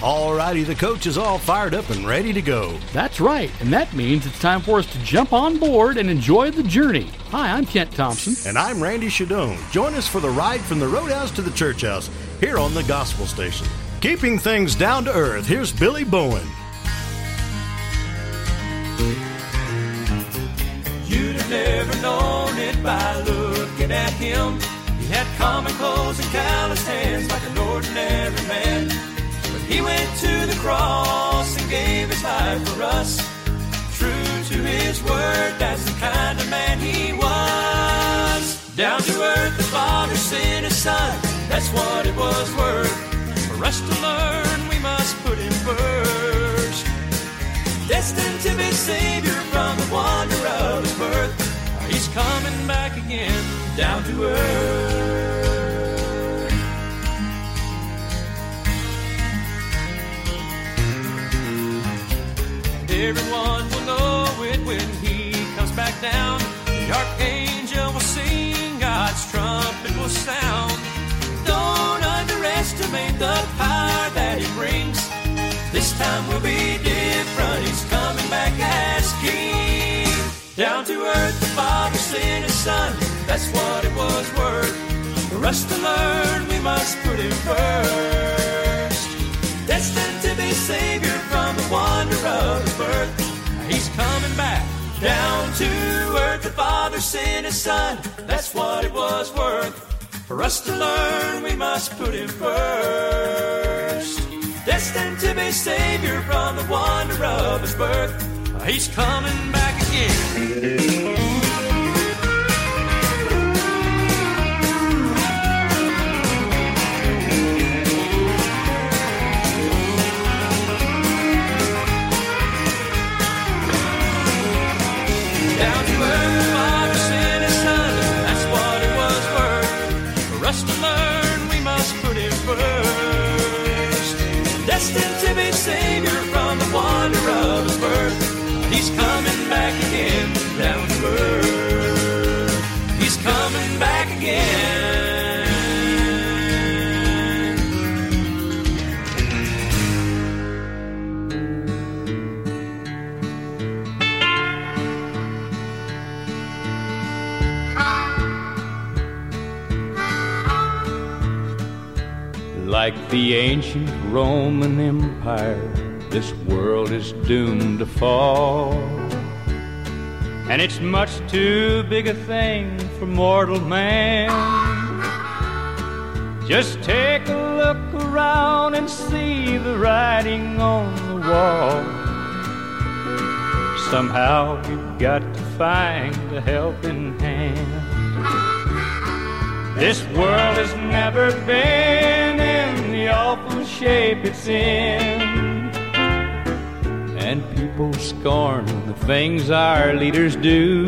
Alrighty, the coach is all fired up and ready to go. That's right, and that means it's time for us to jump on board and enjoy the journey. Hi, I'm Kent Thompson. And I'm Randy Shadoan. Join us for the ride from the Roadhouse to the Church House here on the Gospel Station. Keeping things down to earth, here's Billy Bowen. You'd have never known it by looking at him. He had common clothes and calloused hands like an ordinary man. He went to the cross and gave his life for us. True to his word, that's the kind of man he was. Down to earth, the Father sent his Son. That's what it was worth. For us to learn, we must put him first. Destined to be Savior from the wonder of his birth. He's coming back again, down to earth. Everyone will know it when he comes back down. The archangel will sing, God's trumpet will sound. Don't underestimate the power that he brings. This time will be different. He's coming back as king. Down to earth, the Father sent his Son. That's what it was worth. For us to learn, we must put him first. Destined to be Savior from wonder of his birth. He's coming back. Down to earth, the Father sent his Son. That's what it was worth. For us to learn, we must put him first destined to be Savior from the wonder of his birth. He's coming back again. Savior from the wonder of his birth. He's coming back again down to earth. He's coming back again. Like the ancient Roman Empire, this world is doomed to fall. And it's much too big a thing for mortal man. Just take a look around and see the writing on the wall. Somehow you've got to find a helping hand. This world has never been in the awful shape it's in. And people scorn the things our leaders do.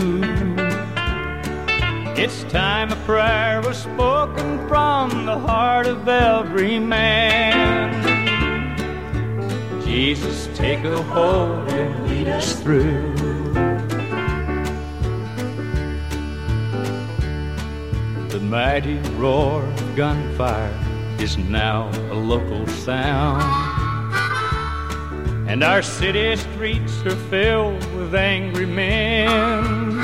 It's time a prayer was spoken from the heart of every man. Jesus, take a hold and lead us through. The mighty roar of gunfire is now a local sound. And our city streets are filled with angry men.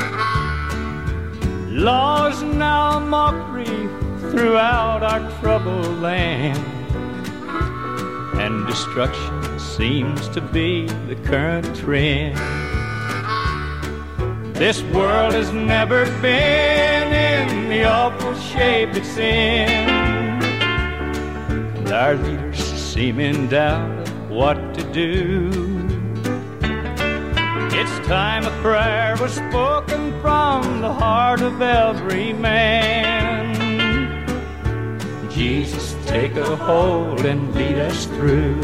Laws now mockery throughout our troubled land. And destruction seems to be the current trend. This world has never been the awful shape it's in. And our leaders seem in doubt of what to do. It's time a prayer was spoken from the heart of every man. Jesus, take a hold and lead us through.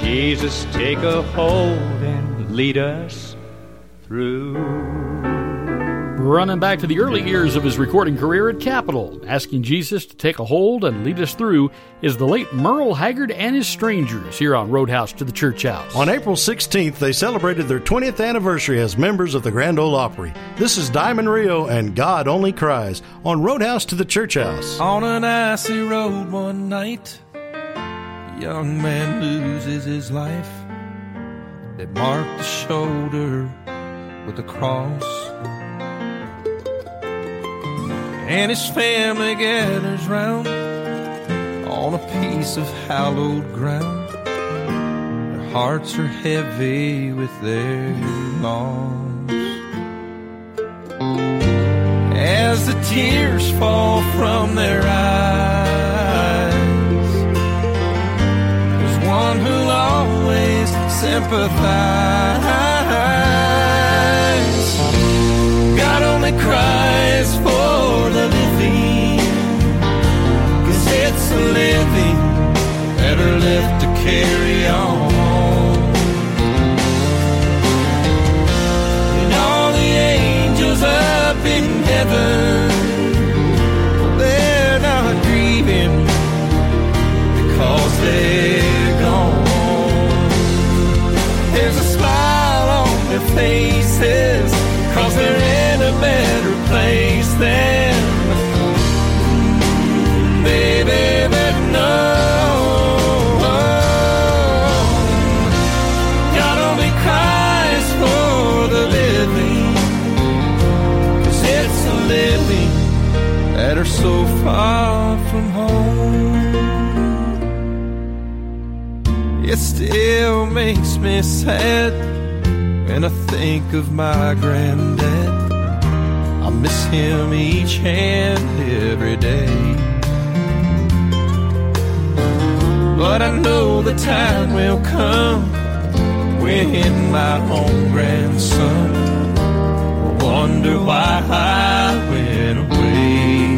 Jesus, take a hold and lead us through. Running back to the early years of his recording career at Capitol, asking Jesus to take a hold and lead us through, is the late Merle Haggard and his Strangers here on Roadhouse to the Church House. On April 16th, they celebrated their 20th anniversary as members of the Grand Ole Opry. This is Diamond Rio and God Only Cries on Roadhouse to the Church House. On an icy road one night, a young man loses his life. They mark the shoulder with a cross. And his family gathers round on a piece of hallowed ground. Their hearts are heavy with their loss. As the tears fall from their eyes, there's one who'll always sympathize. God only cries for carry on. And all the angels up in heaven, still makes me sad when I think of my granddad. I miss him each and every day. But I know the time will come when my own grandson will wonder why I went away.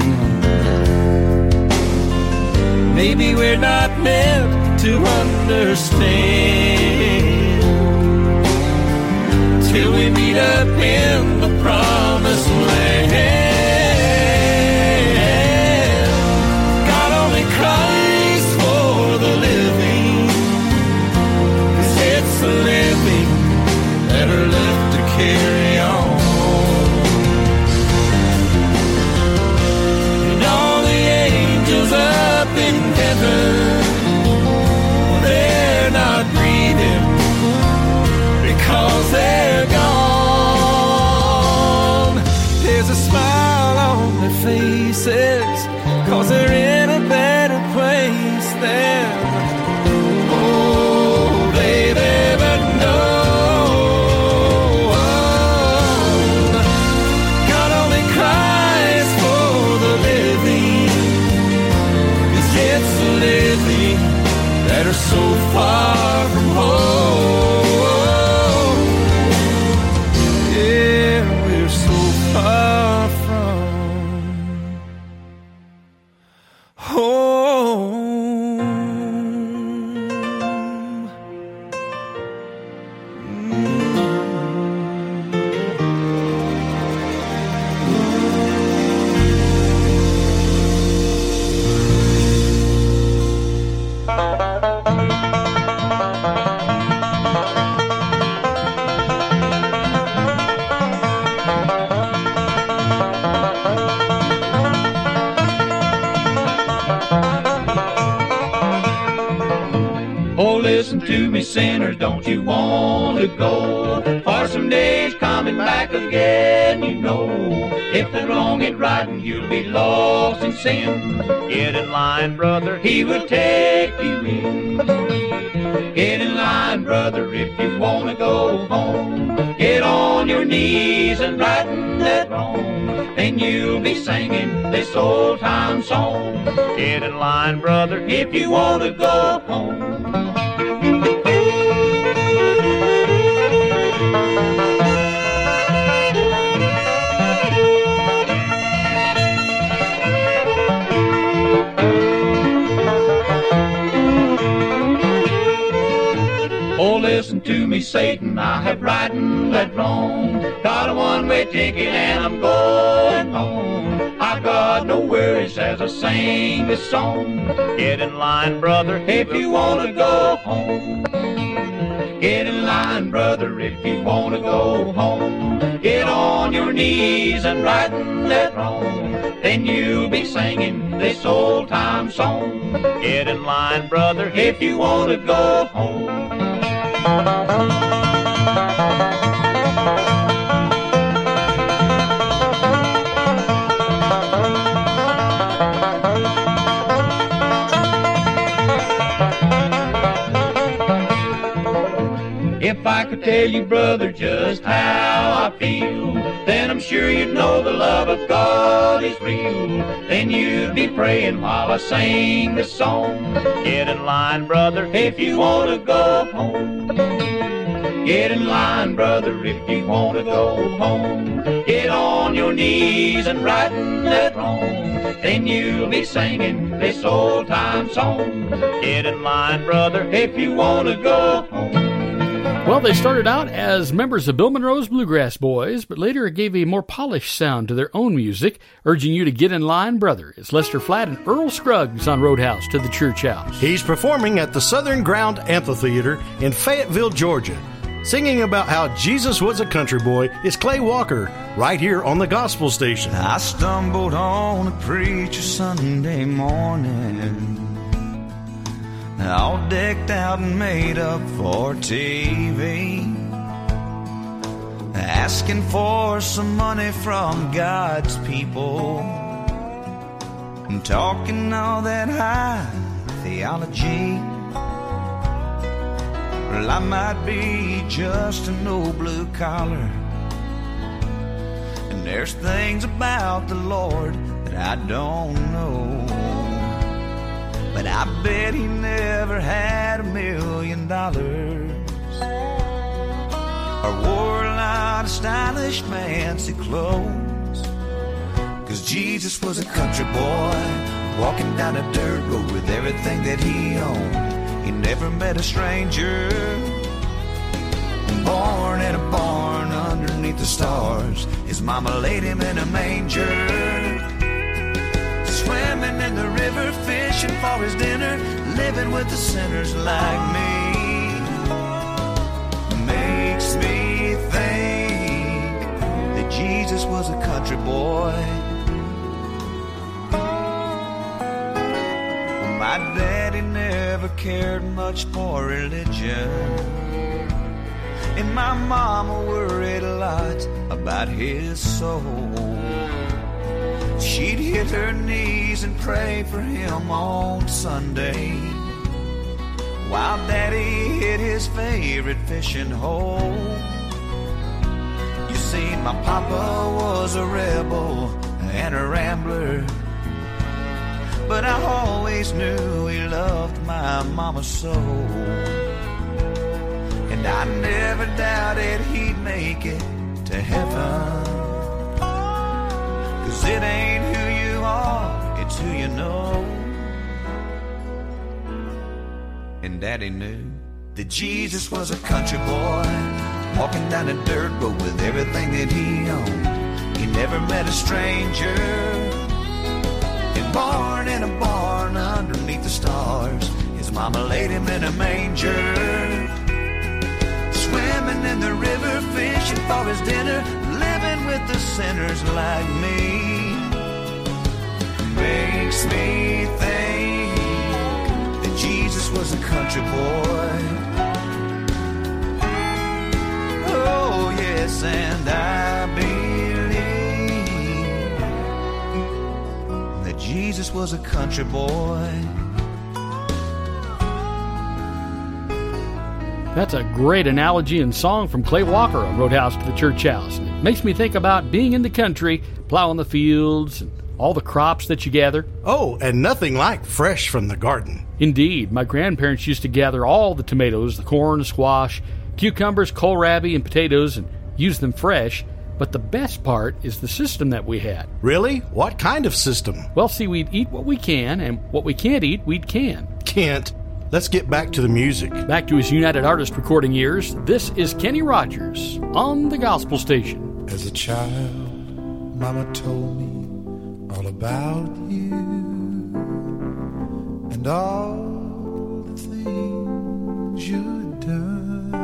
Maybe we're not meant to understand till we meet up in the promised land. Get brother, if you want to go home. Oh, listen to me, Satan, I have righted that wrong. Got a one-way ticket and I'm going home. Sing this song. Get in line, brother, if you want to go home. Get in line, brother, if you want to go home. Get on your knees and righten that wrong. then you'll be singing this old time song. Get in line, brother, if you want to go home. Tell you, brother, just how I feel, then I'm sure you'd know the love of God is real. Then you'd be praying while I sing this song. Get in line, brother, if you want to go home. Get in line, brother, if you want to go home. Get on your knees and righten that wrong. Then you'll be singing this old time song. Get in line, brother, if you want to go home. Well, they started out as members of Bill Monroe's Bluegrass Boys, but later it gave a more polished sound to their own music, urging you to get in line, brother. It's Lester Flatt and Earl Scruggs on Roadhouse to the Church House. He's performing at the Southern Ground Amphitheater in Fayetteville, Georgia. Singing about how Jesus was a country boy is Clay Walker, right here on the Gospel Station. I stumbled on a preacher Sunday morning all decked out and made up for TV. Asking for some money from God's people. And talking all that high theology. Well, I might be just an old blue collar. And there's things about the Lord that I don't know. But I bet he never had a million dollars. Or wore a lot of stylish fancy clothes. Cause Jesus was a country boy Walking down a dirt road with everything that he owned. He never met a stranger. Born in a barn underneath the stars His mama laid him in a manger. Swimming in the river, fishing for his dinner, living with the sinners like me. Makes me think that Jesus was a country boy. My daddy never cared much for religion. And my mama worried a lot about his soul. She'd hit her knees and pray for him on Sunday while Daddy hit his favorite fishing hole. You see, my papa was a rebel and a rambler, but I always knew he loved my mama so. And I never doubted he'd make it to heaven. Cause it ain't who you are, it's who you know. And Daddy knew that Jesus was a country boy, walking down a dirt road with everything that he owned. He never met a stranger, and born in a barn underneath the stars. His mama laid him in a manger, swimming in the river, fishing for his dinner, with the sinners like me. Makes me think that Jesus was a country boy. Oh, yes, and I believe that Jesus was a country boy. That's a great analogy and song from Clay Walker on Roadhouse to the Church House. And it makes me think about being in the country, plowing the fields, and all the crops that you gather. Oh, and nothing like fresh from the garden. Indeed, my grandparents used to gather all the tomatoes, the corn, squash, cucumbers, kohlrabi, and potatoes and use them fresh. But the best part is the system that we had. Really? What kind of system? Well, see, we'd eat what we can, and what we can't eat, we'd can. Can't. Let's get back to the music. Back to his United Artist recording years, this is Kenny Rogers on the Gospel Station. As a child, Mama told me all about you and all the things you'd done.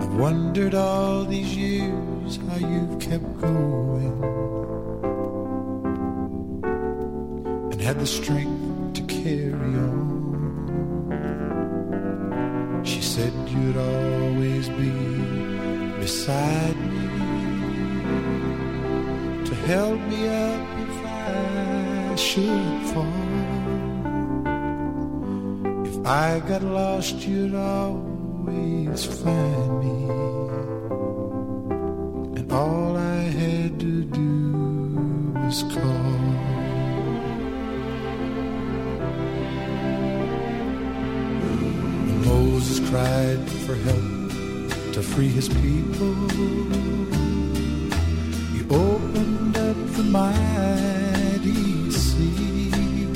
I've wondered all these years how you've kept going and had the strength to carry on. She said you'd always be beside me to help me up if I should fall. If I got lost, you'd always find me. And all I had to do was call. Cried for help to free his people. You opened up the mighty sea.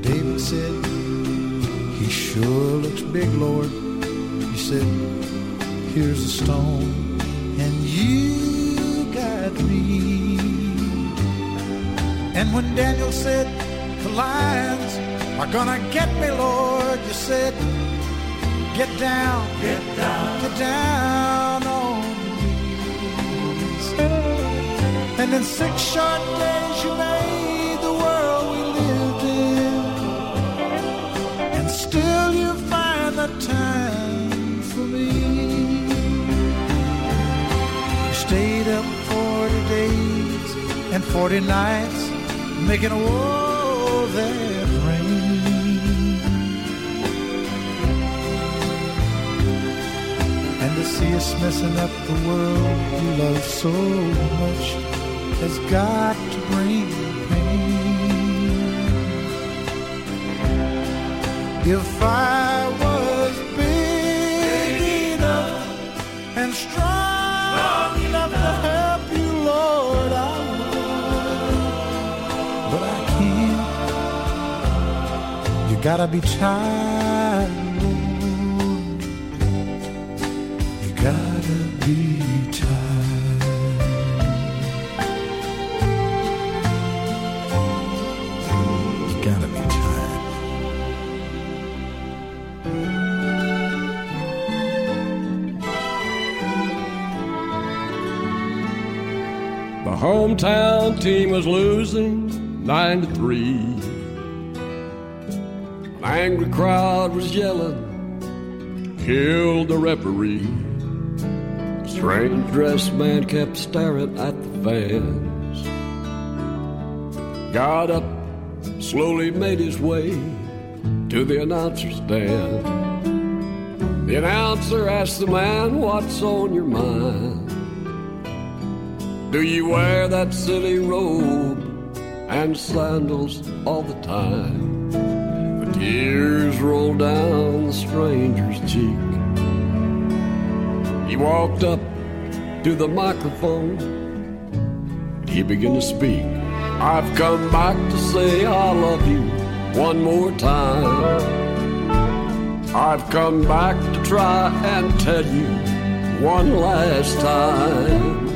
David said, He sure looks big, Lord. He said, Here's a stone, and you got me. And when Daniel said, The lions are gonna get me, Lord, you said, Get down, get down, get down on your knees. And in six short days you made the world we lived in. And still you find the time for me. You stayed up 40 days and 40 nights making a war that see us messing up the world you love so much has got to bring pain. If I was big enough and strong enough to help you, Lord, I would. But I can't. You gotta be tired, hometown team was losing nine to three. An angry crowd was yelling, "Kill the referee!" A strange dressed man kept staring at the fans. Got up, slowly made his way to the announcer's stand. The announcer asked the man, "What's on your mind?" Do you wear that silly robe and sandals all the time? The tears roll down the stranger's cheek. He walked up to the microphone. He began to speak. I've come back to say I love you one more time. I've come back to try and tell you one last time.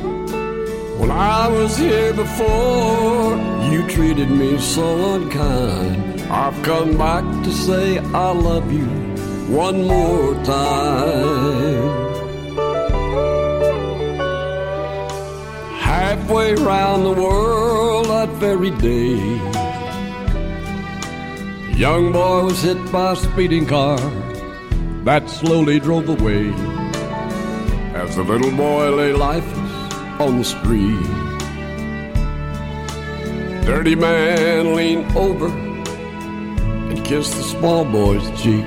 When I was here before, you treated me so unkind. I've come back to say I love you one more time. Halfway round the world that very day, young boy was hit by a speeding car that slowly drove away. As the little boy lay lifeless on the street. Dirty man leaned over and kissed the small boy's cheek.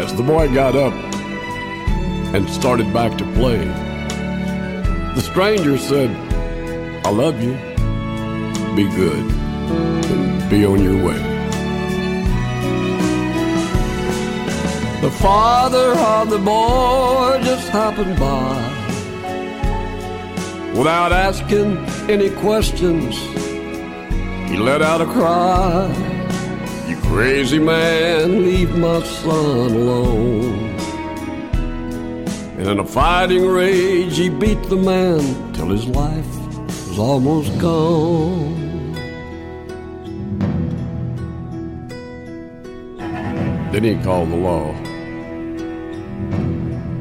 As the boy got up and started back to play, the stranger said, I love you. Be good and be on your way. The father of the boy just happened by without asking any questions. He let out a cry. You crazy man, leave my son alone. And in a fighting rage, he beat the man till his life was almost gone. Then he called the law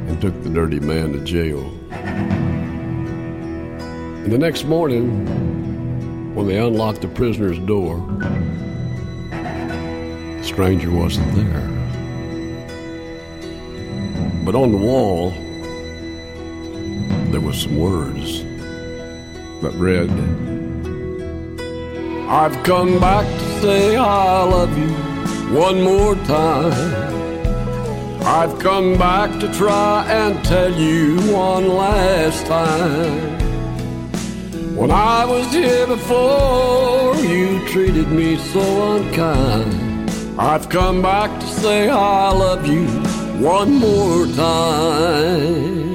and took the dirty man to jail. And the next morning, when they unlocked the prisoner's door, the stranger wasn't there. But on the wall, there were some words that read, I've come back to say I love you one more time. I've come back to try and tell you one last time. When I was here before, you treated me so unkind. I've come back to say I love you one more time.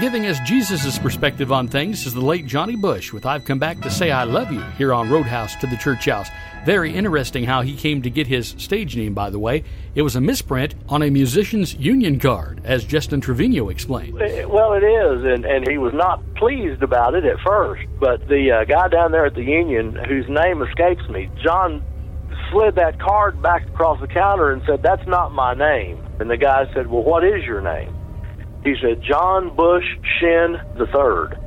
Giving us Jesus' perspective on things is the late Johnny Bush with I've Come Back to Say I Love You here on Roadhouse to the Church House. Very interesting how he came to get his stage name, by the way. It was a misprint on a musician's union card, as Justin Trevino explained. Well, it is, and, and he was not pleased about it at first. But the uh, guy down there at the union, whose name escapes me, John slid that card back across the counter and said, That's not my name. And the guy said, Well, what is your name? He said, John Bush Shin the Third.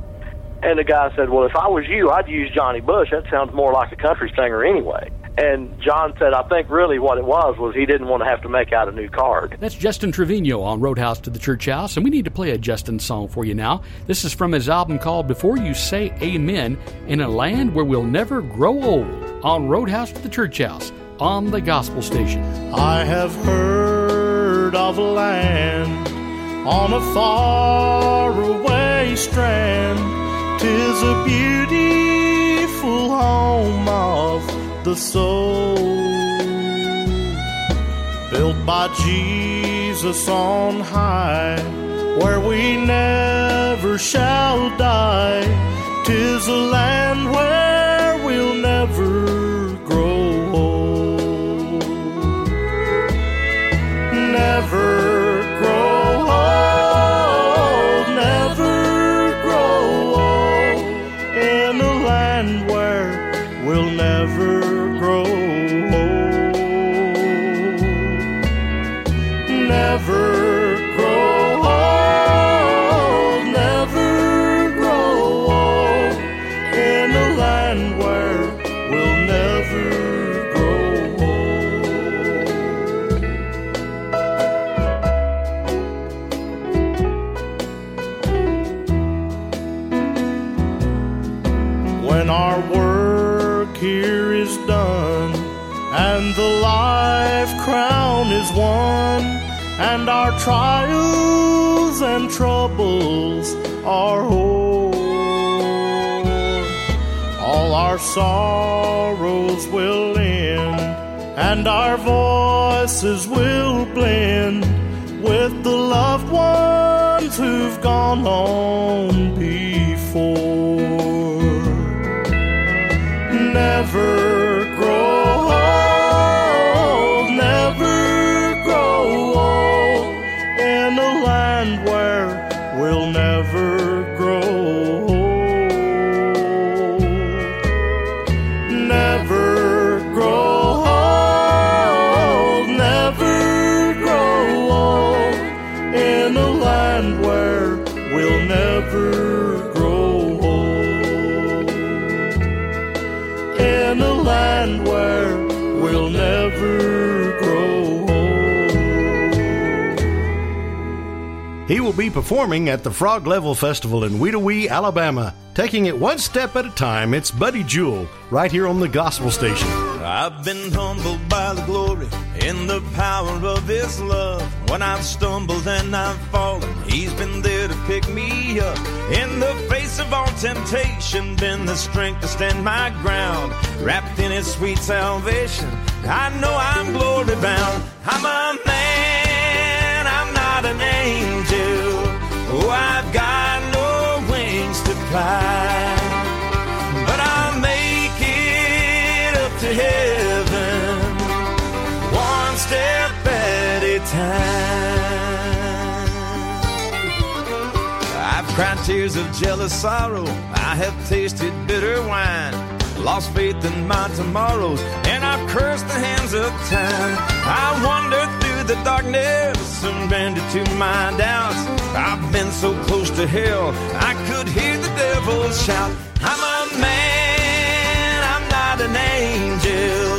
And the guy said, Well, if I was you, I'd use Johnny Bush. That sounds more like a country singer anyway. And John said, I think really what it was was he didn't want to have to make out a new card. That's Justin Trevino on Roadhouse to the Church House, and we need to play a Justin song for you now. This is from his album called Before You Say Amen in a Land Where We'll Never Grow Old on Roadhouse to the Church House on the Gospel Station. I have heard of a land on a faraway strand. Tis a beautiful home of the soul, built by Jesus on high, where we never shall die. Tis a land where we'll never trials and troubles are o'er. All our sorrows will end and our voices will blend with the loved ones who've gone on performing at the Frog Level Festival in Wedowee, Alabama. Taking it one step at a time, it's Buddy Jewell right here on the Gospel Station. I've been humbled by the glory in the power of His love. When I've stumbled and I've fallen, He's been there to pick me up. In the face of all temptation, been the strength to stand my ground. Wrapped in His sweet salvation, I know I'm glory bound. I'm a man, I'm not an angel. Oh, I've got no wings to fly, but I'll make it up to heaven one step at a time. I've cried tears of jealous sorrow, I have tasted bitter wine lost faith in my tomorrows, and I've cursed the hands of time. I wondered the darkness, surrendered to my doubts. I've been so close to hell, I could hear the devil shout. I'm a man, I'm not an angel.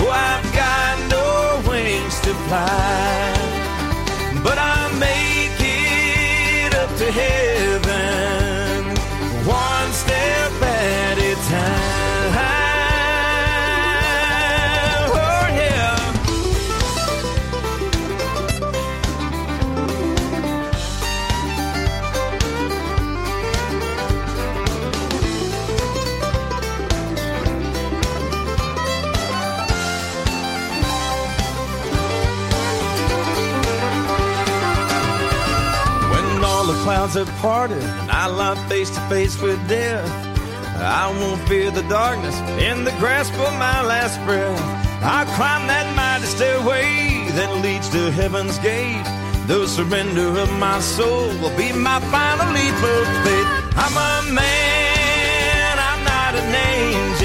Oh, I've got no wings to fly, but I make it up to hell. clouds have parted, and I lie face to face with death. I won't fear the darkness in the grasp of my last breath. I climb that mighty stairway that leads to heaven's gate. The surrender of my soul will be my final leap of faith. I'm a man, I'm not an angel.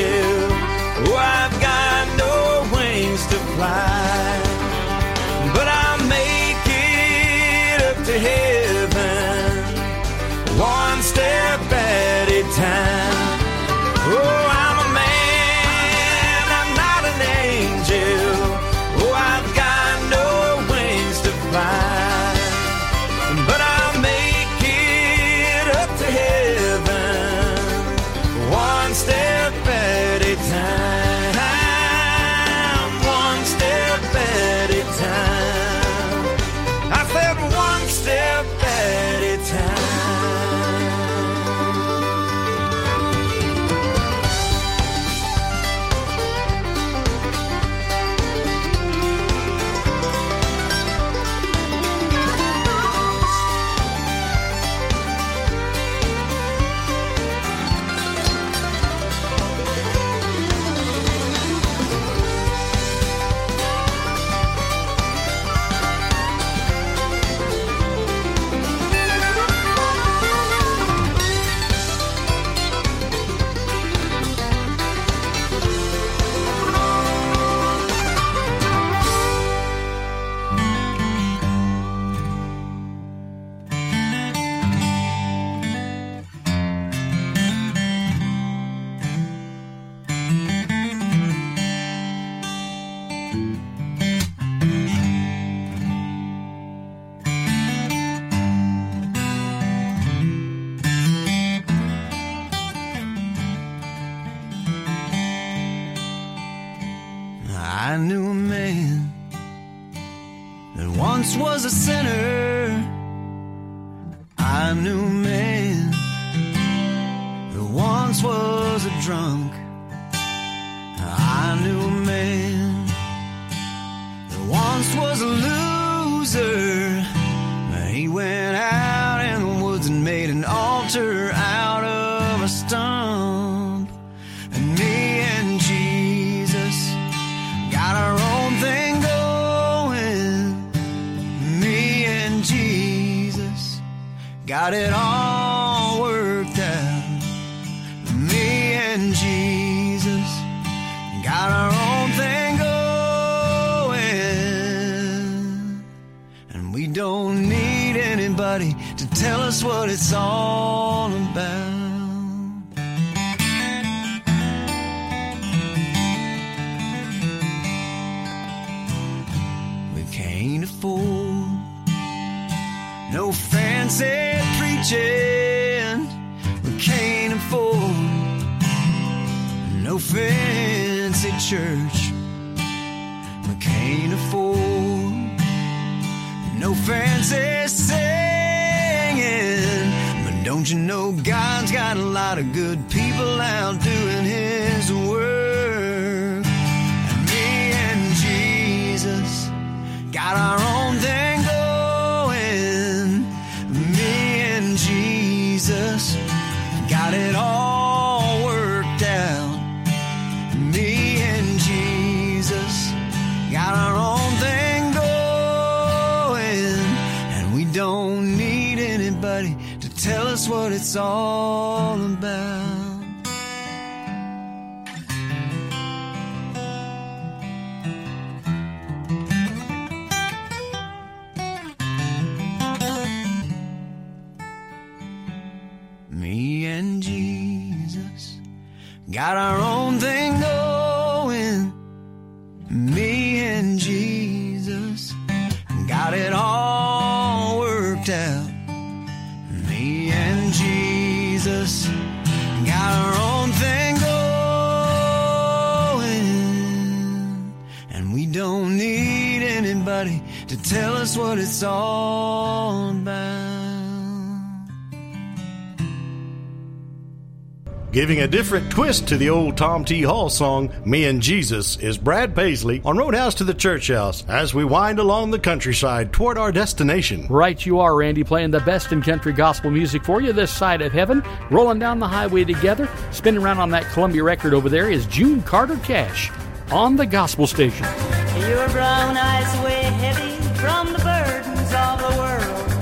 Got our Giving a different twist to the old Tom T. Hall song, Me and Jesus, is Brad Paisley on Roadhouse to the Church House as we wind along the countryside toward our destination. Right, you are, Randy, playing the best in country gospel music for you this side of heaven. Rolling down the highway together, spinning around on that Columbia record over there is June Carter Cash on the gospel station. Your brown eyes weigh heavy from the burdens of the world.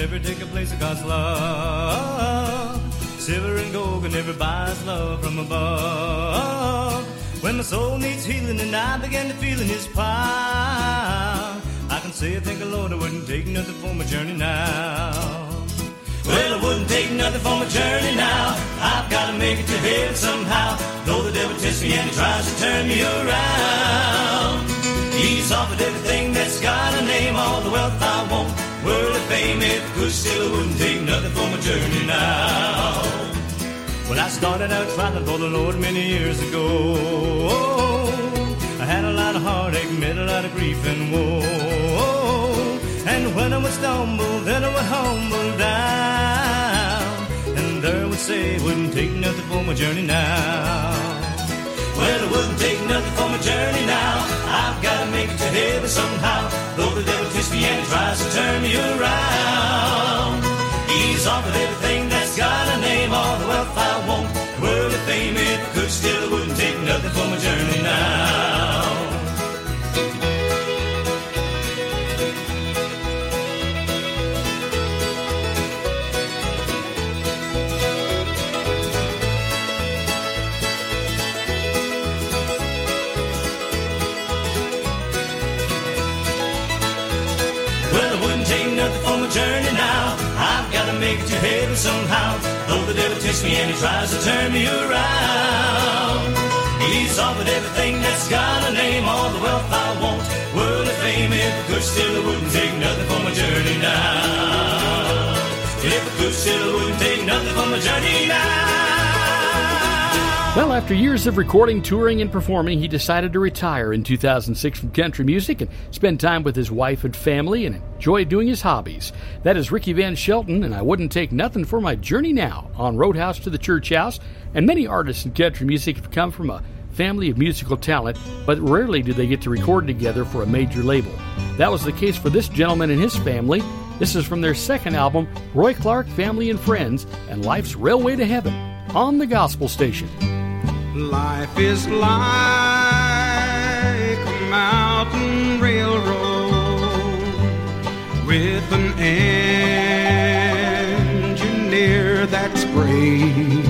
Never take a place of God's love. Silver and gold can never buy His love from above. When my soul needs healing and I begin to feel in His power, I can say I thank the Lord I wouldn't take nothing for my journey now. Well, I wouldn't take nothing for my journey now. I've got to make it to heaven somehow. Though the devil tests me and he tries to turn me around. He's offered everything that's got a name, all the wealth I want, worldly fame. If I could still, wouldn't take nothing for my journey now. When I started out traveling for the Lord many years ago, I had a lot of heartache, met a lot of grief and woe. And when I would stumble, then I would humble down. And there would say, wouldn't take nothing for my journey now. Well, it wouldn't take nothing for my journey now. To it somehow. Though the devil twists me and tries to turn me around. He's offered everything that's got a name, all the wealth I want. Worldly fame, if I could still, it wouldn't take nothing for my journey now. The devil tempts me and he tries to turn me around. He's offered everything that's got a name, all the wealth I want, world worldly fame. If I could still, I wouldn't take nothing for my journey now. If I could still, I wouldn't take nothing for my journey now. Well, after years of recording, touring, and performing, he decided to retire in 2006 from country music and spend time with his wife and family and enjoy doing his hobbies. That is Ricky Van Shelton, and I wouldn't take nothing for my journey now on Roadhouse to the Church House. And many artists in country music have come from a family of musical talent, but rarely do they get to record together for a major label. That was the case for this gentleman and his family. This is from their second album, Roy Clark, Family and Friends, and Life's Railway to Heaven on the Gospel Station. Life is like a mountain railroad with an engineer that's brave.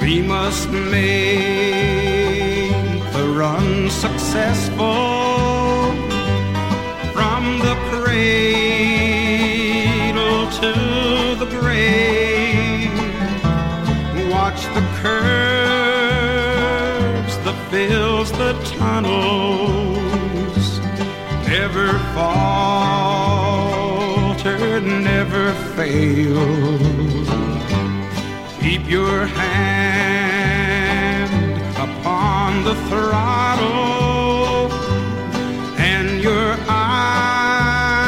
We must make the run successful from the cradle to the grave. Curves, the fills, the tunnels. Never falter, never fail. Keep your hand upon the throttle and your eye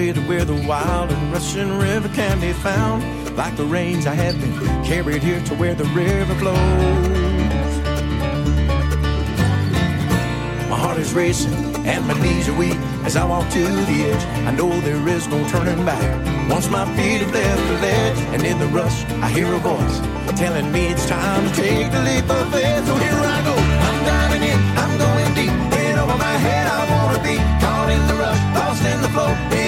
way to where the wild and rushing river can be found. Like the rains, I have been carried here to where the river flows. My heart is racing and my knees are weak as I walk to the edge. I know there is no turning back. Once my feet have left the ledge, and in the rush, I hear a voice telling me it's time to take the leap of faith. So here I go. I'm diving in, I'm going deep. In over my head, I wanna be caught in the rush, lost in the flow.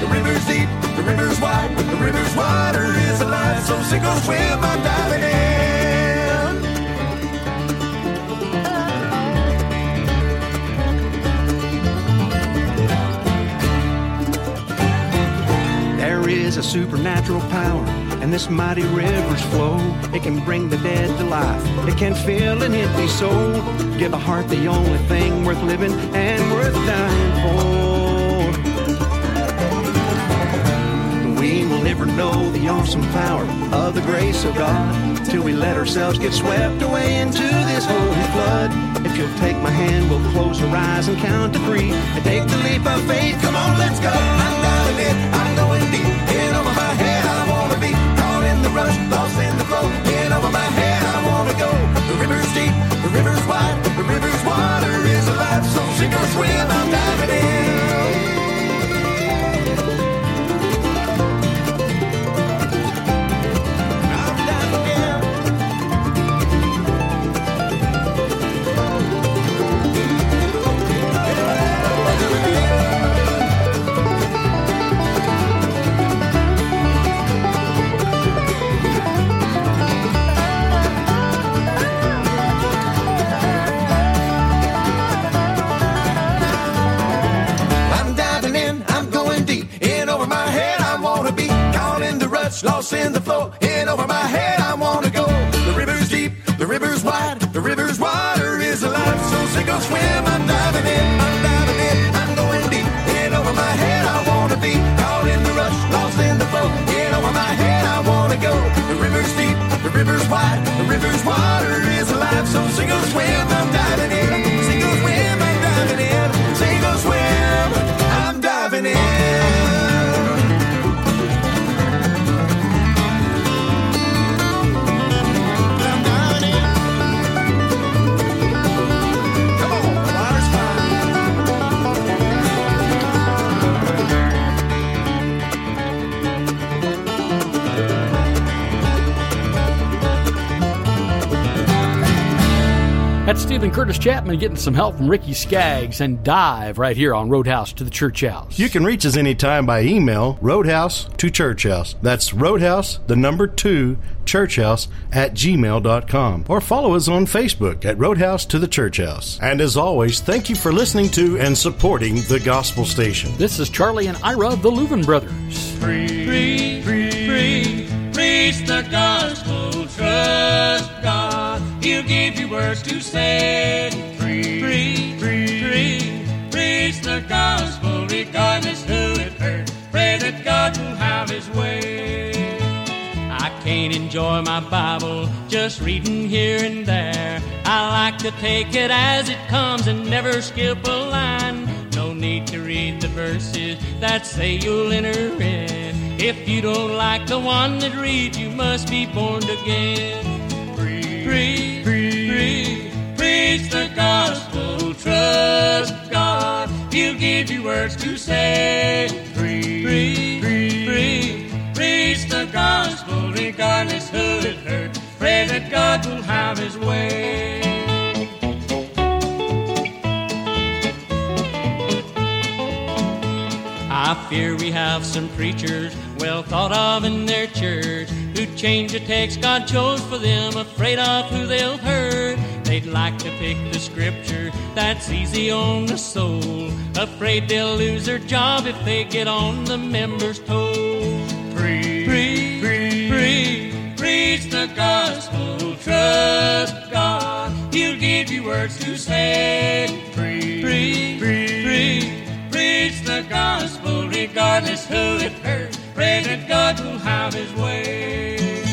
The river's deep, the river's wide. but The river's water is alive, so sink or swim, I'm diving in. There is a supernatural power, and this mighty river's flow. It can bring the dead to life. It can fill an empty soul. Give a heart the only thing worth living and worth dying for. Know the awesome power of the grace of God till we let ourselves get swept away into this holy flood. If you'll take my hand, we'll close our eyes and count to three and take the leap of faith. Come on, let's go. I'm diving in, I'm going deep. In over my head, I wanna be caught in the rush, lost in the flow. In over my head, I wanna go. The river's deep, the river's wide, the river's water is alive. So sink or swim, I'm diving in. Steven Curtis Chapman getting some help from Ricky Skaggs and Dive right here on Roadhouse to the Church House. You can reach us anytime by email, roadhouse to church house. That's roadhouse, the number two, church house at gmail.com. Or follow us on Facebook at Roadhouse to the Church House. And as always, thank you for listening to and supporting the Gospel Station. This is Charlie and Ira, the Louvin brothers. Words to say. Free, free, free, free, preach the gospel, regardless who it hurts. Pray that God will have His way. I can't enjoy my Bible just reading here and there. I like to take it as it comes and never skip a line. No need to read the verses that say you'll enter in. If you don't like the one that reads, you must be born again. Free, free, free. The gospel, trust God. He'll give you words to say. Free, free, free, free. Preach the gospel, regardless who it hurts. Pray that God will have His way. I fear we have some preachers well thought of in their church who change the text God chose for them, afraid of who they'll hurt. They'd like to pick the scripture that's easy on the soul, afraid they'll lose their job if they get on the members' toes. Free, free, free, free. Preach the gospel, trust God. He'll give you words to say. Free, free, free, free. Preach the gospel, regardless who it hurts. Pray that God will have His way.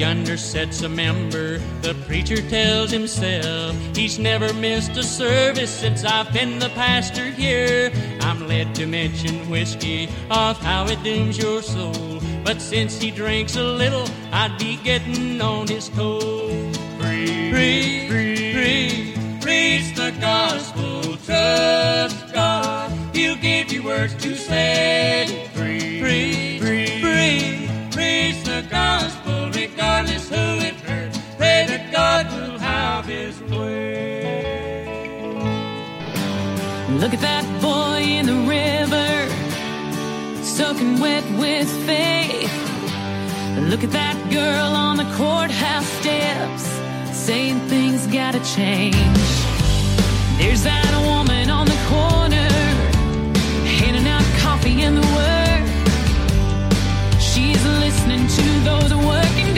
Yonder sits a member, the preacher tells himself he's never missed a service since I've been the pastor here. I'm led to mention whiskey of how it dooms your soul, but since he drinks a little, I'd be getting on his toes. Free, free, free. Preach the gospel, trust God. He'll give you words to say. Free, free, free. Preach God will have His way. Look at that boy in the river, soaking wet with faith. Look at that girl on the courthouse steps, saying things gotta change. There's that woman on the corner handing out coffee in the word. She's listening to those working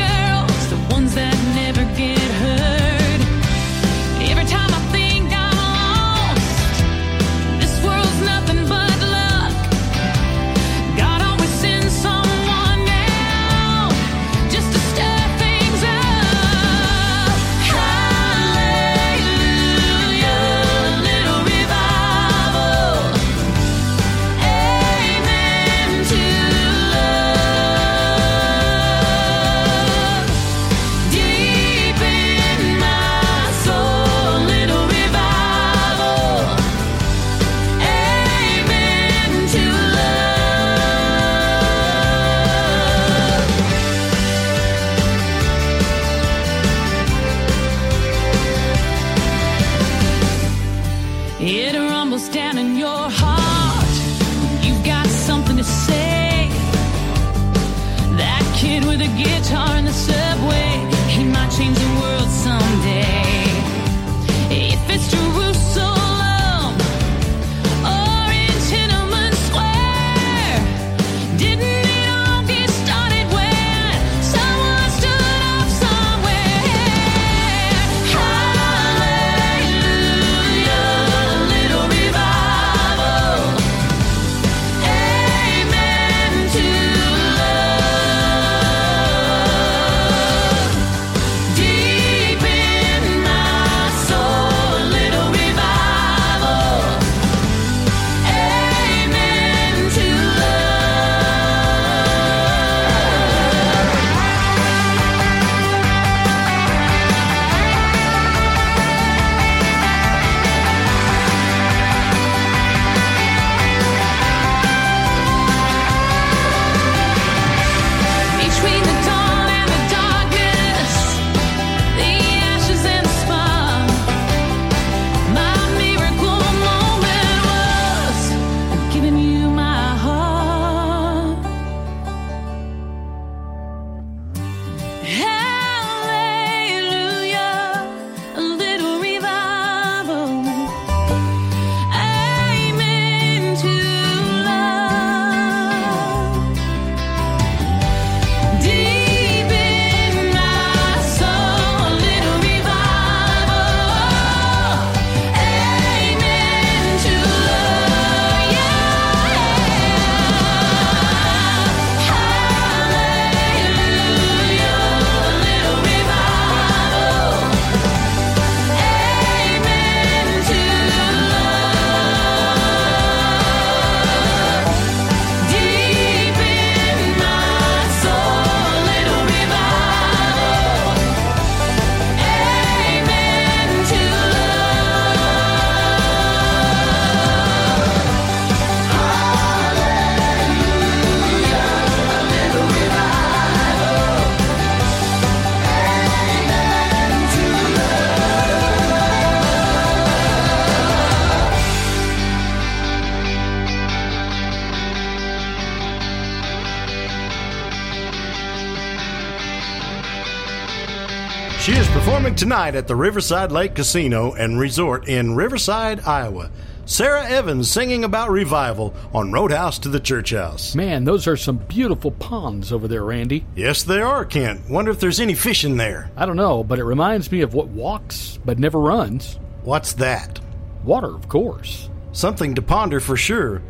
tonight at the Riverside Lake Casino and Resort in Riverside, Iowa. Sara Evans singing about revival on Roadhouse to the Church House. Man, those are some beautiful ponds over there, Randy. Yes, they are, Kent. Wonder if there's any fish in there. I don't know, but it reminds me of what walks but never runs. What's that? Water, of course. Something to ponder for sure.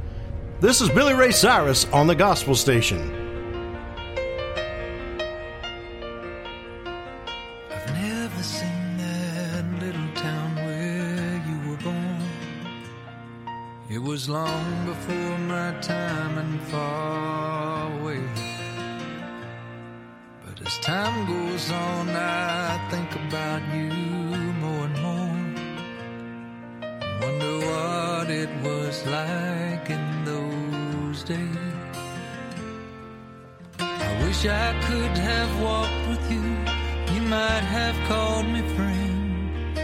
This is Billy Ray Cyrus on the Gospel Station. Like in those days. I wish I could have walked with you. You might have called me friend.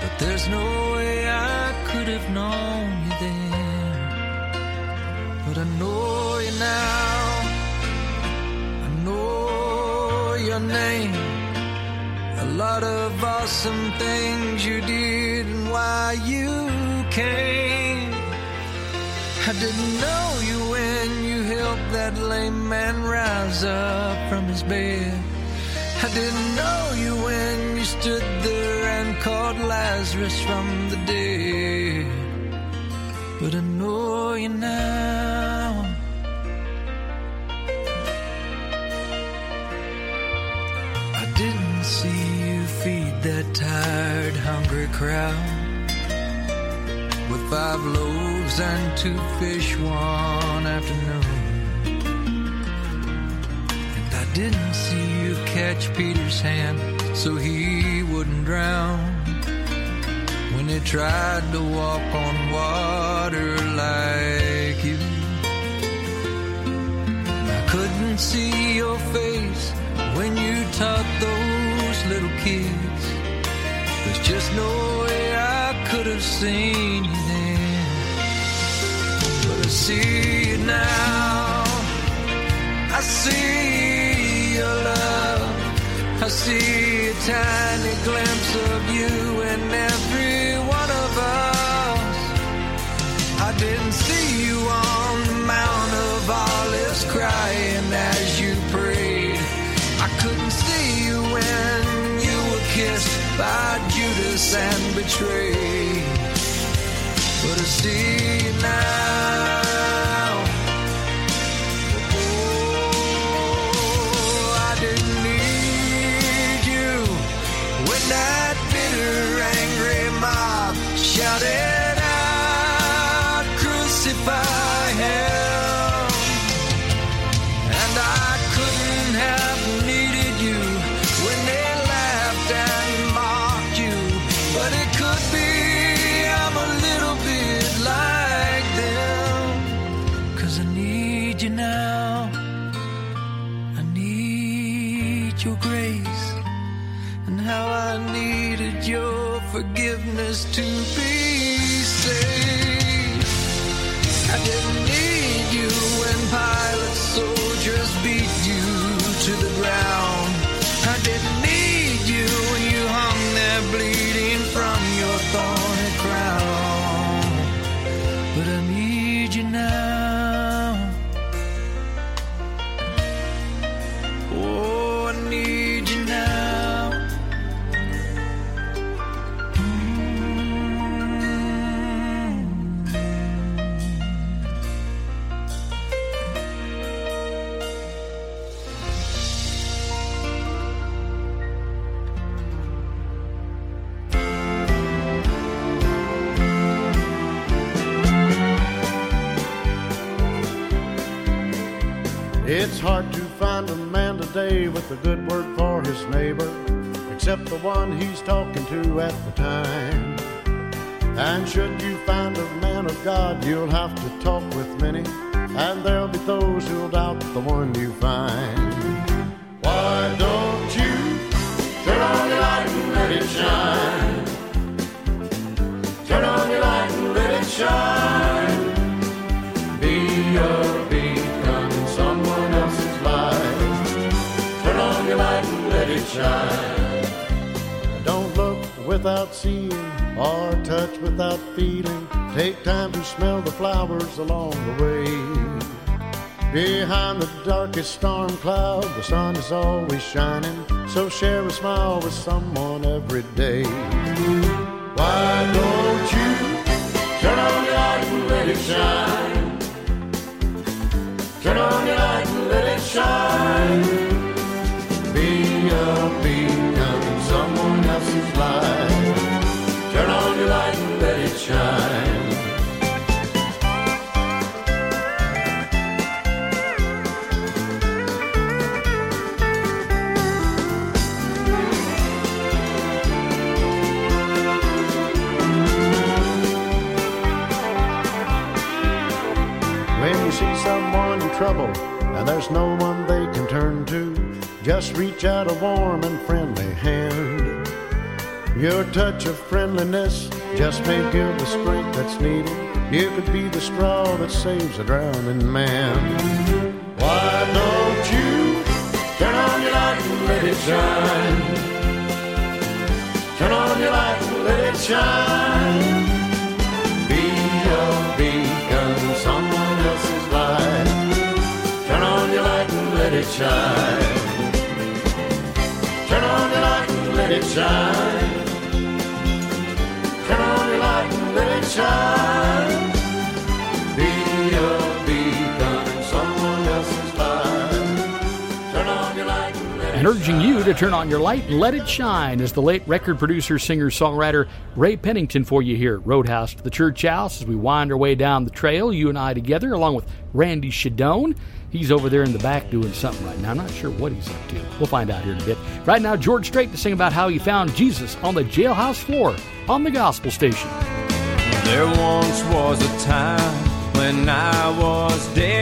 But there's no way I could have known you then. But I know you now. I know your name. A lot of awesome things you did and why you came. I didn't know you when you helped that lame man rise up from his bed. I didn't know you when you stood there and called Lazarus from the dead. But I know you now. I didn't see you feed that tired, hungry crowd five loaves and two fish one afternoon. And I didn't see you catch Peter's hand so he wouldn't drown when he tried to walk on water like you. I couldn't see your face when you taught those little kids. There's just no way I could have seen you. I see you now. I see your love. I see a tiny glimpse of you in every one of us. I didn't see you on the Mount of Olives crying as you prayed. I couldn't see you when you were kissed by Judas and betrayed. See now. Cause I need you now. I need your grace. And how I needed your forgiveness to be saved. I didn't need you when Pilate's soldiers beat with a good word for his neighbor, except the one he's talking to at the time. And should you find a man of God, you'll have to talk with many, and there'll be those who'll doubt the one you find. Why don't you turn on your light and let it shine? Turn on your light and let it shine. Don't look without seeing or touch without feeling. Take time to smell the flowers along the way. Behind the darkest storm cloud, the sun is always shining. So share a smile with someone every day. Why don't you turn on your light and let it shine? Turn on your light and let it shine. Be someone else's life. Turn on your light and let it shine. When you see someone in trouble and there's no one they can turn to, just reach out a warm and friendly hand. Your touch of friendliness just may give the strength that's needed. You could be the straw that saves a drowning man. Why don't you turn on your light and let it shine? Turn on your light and let it shine. Be a big on someone else's light. Turn on your light and let it shine. Let it shine. On your light and let it shine. And urging you to turn on your light and let it shine is the late record producer, singer, songwriter Ray Pennington for you here at Roadhouse to the Church House as we wind our way down the trail, you and I together, along with Randy Shadoan. He's over there in the back doing something right now. I'm not sure what he's up to. We'll find out here in a bit. Right now, George Strait to sing about how he found Jesus on the jailhouse floor on the gospel station. There once was a time when I was dead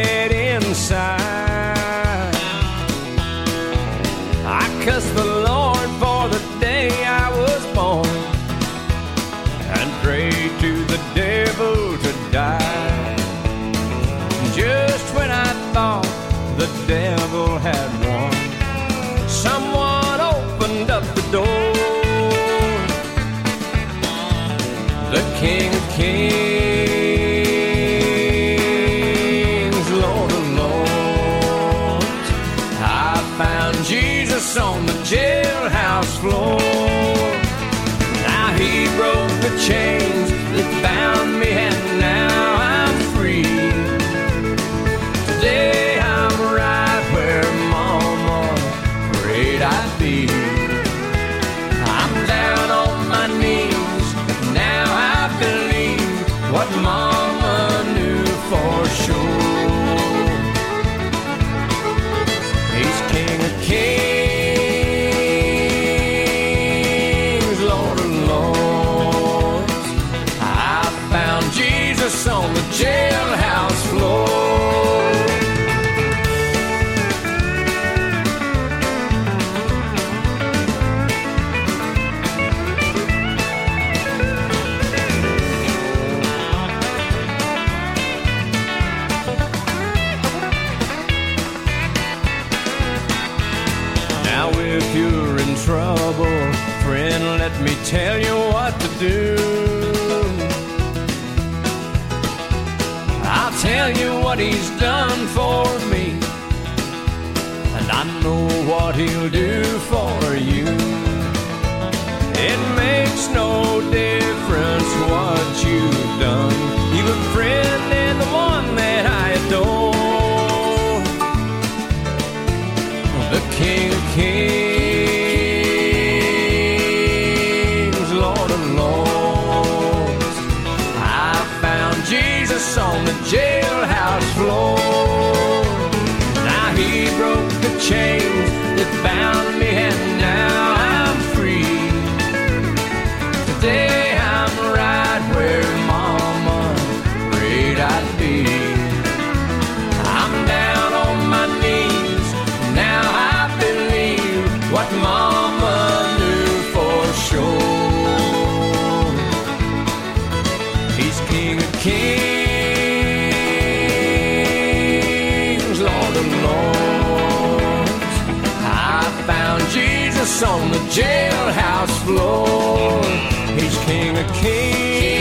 do on the jailhouse floor. He's King of Kings,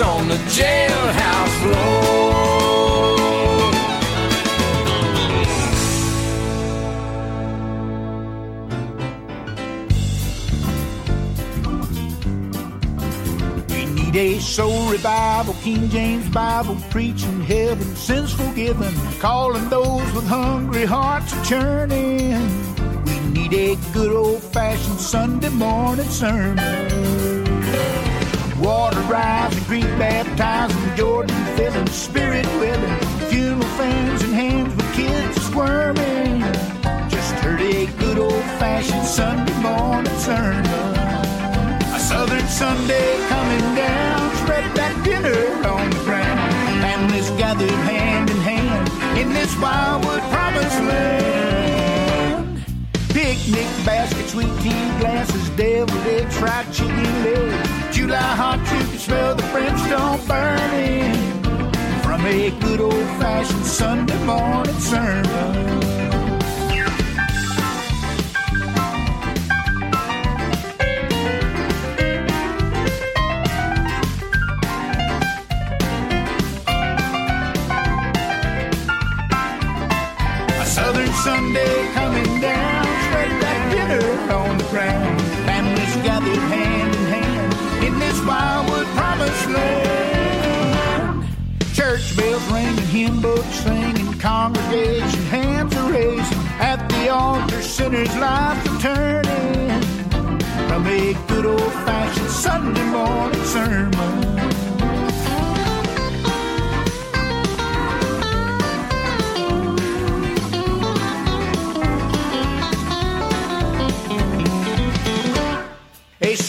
on the jailhouse floor. Revival, King James Bible preaching heaven, sins forgiven, calling those with hungry hearts to a churning. We need a good old fashioned Sunday morning sermon. Water rising, Greek baptizing, Jordan filling, spirit willing, funeral fans and hands with kids squirming. Just heard a good old fashioned Sunday morning sermon. A southern Sunday coming down, dinner on the ground. Families gathered hand in hand in this wildwood promised land. Picnic baskets, sweet tea glasses, deviled eggs, fried chicken leg. July hot, you can smell the brimstone burning from a good old fashioned Sunday morning sermon. Singing, congregation hands are raising. At the altar, sinners' lives are turning from a good old fashioned Sunday morning sermon.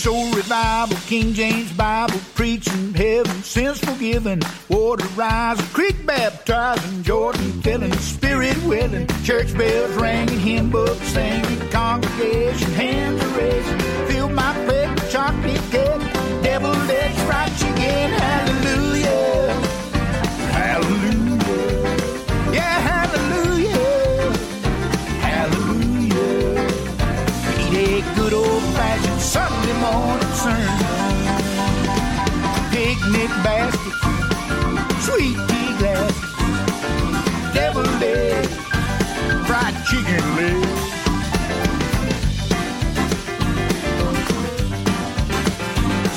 Soul revival, King James Bible preaching, heaven, sins forgiven, water rising, creek baptizing, Jordan filling, spirit willing, church bells ringing, hymn books singing, congregation hands are raising, fill my plate with chocolate cake, devil eggs, fried chicken, hallelujah, Sunday morning sermon. Picnic baskets, sweet tea glasses, deviled eggs, fried chicken legs.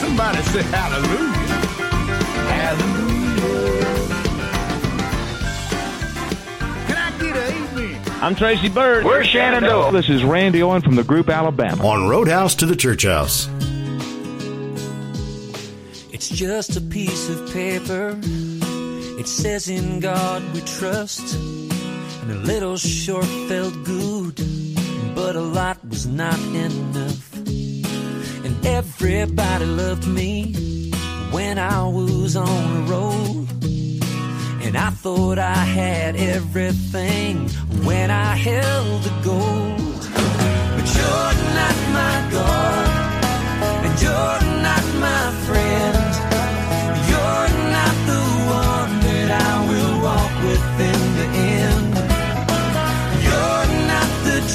Somebody say hallelujah. Hallelujah. Can I get an amen? I'm Tracy Byrd. We're Shenandoah. This is Randy Owen from the group Alabama. On Roadhouse to the Church House. It's just a piece of paper. It says in God we trust. And a little sure felt good, but a lot was not enough. And everybody loved me when I was on the road. And I thought I had everything when I held the gold. But you're not my God, and you're not my friend.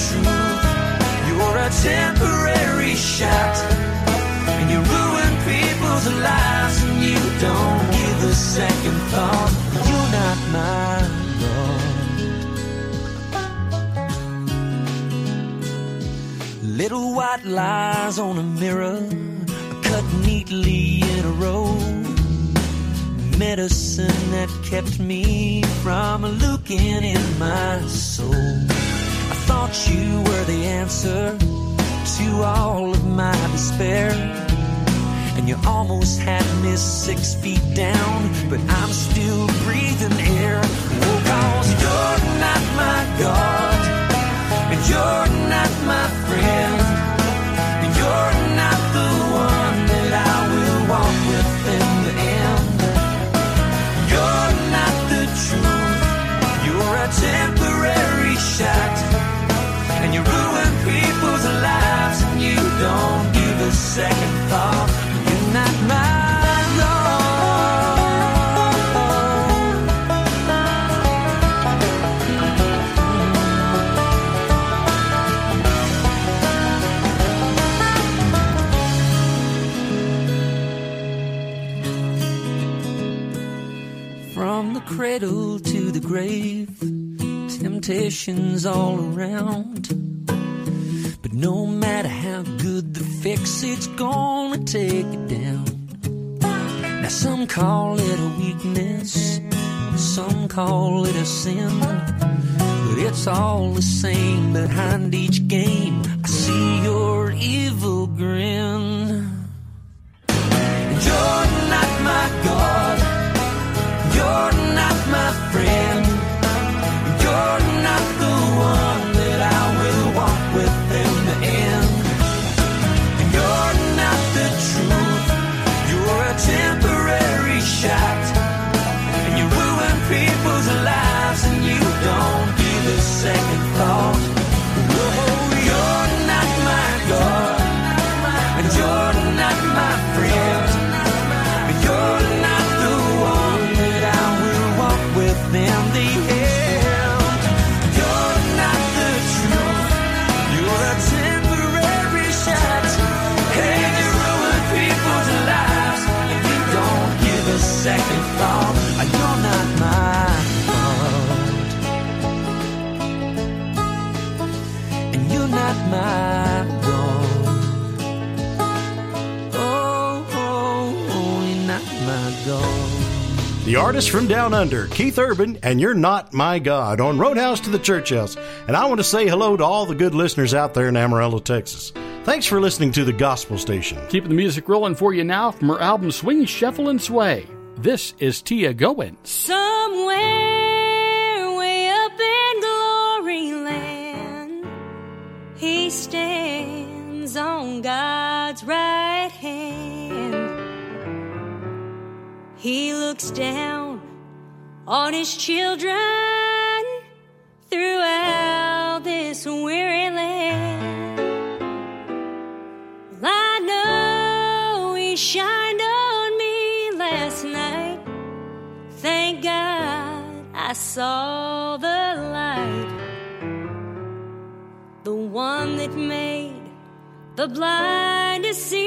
Truth, you're a temporary shot. And you ruin people's lives, and you don't give a second thought. You're not my Little white lies on a mirror, cut neatly in a row. Medicine that kept me from looking in my soul. Thought you were the answer to all of my despair. And you almost had me six feet down, but I'm still breathing air. Oh, cause you're not my God, and you're not my friend, all around. But no matter how good the fix, it's gonna take it down. Now, some call it a weakness, some call it a sin. But it's all the same each Keith Urban, and You're Not My God on Roadhouse to the Church House. And I want to say hello to all the good listeners out there in Amarillo, Texas. Thanks for listening to the Gospel Station. Keeping the music rolling for you now from her album Swing, Shuffle, and Sway. This is Teea Goans. Somewhere on his children throughout this weary land. I know he shined on me last night. Thank God I saw the light. The one that made the blind to see.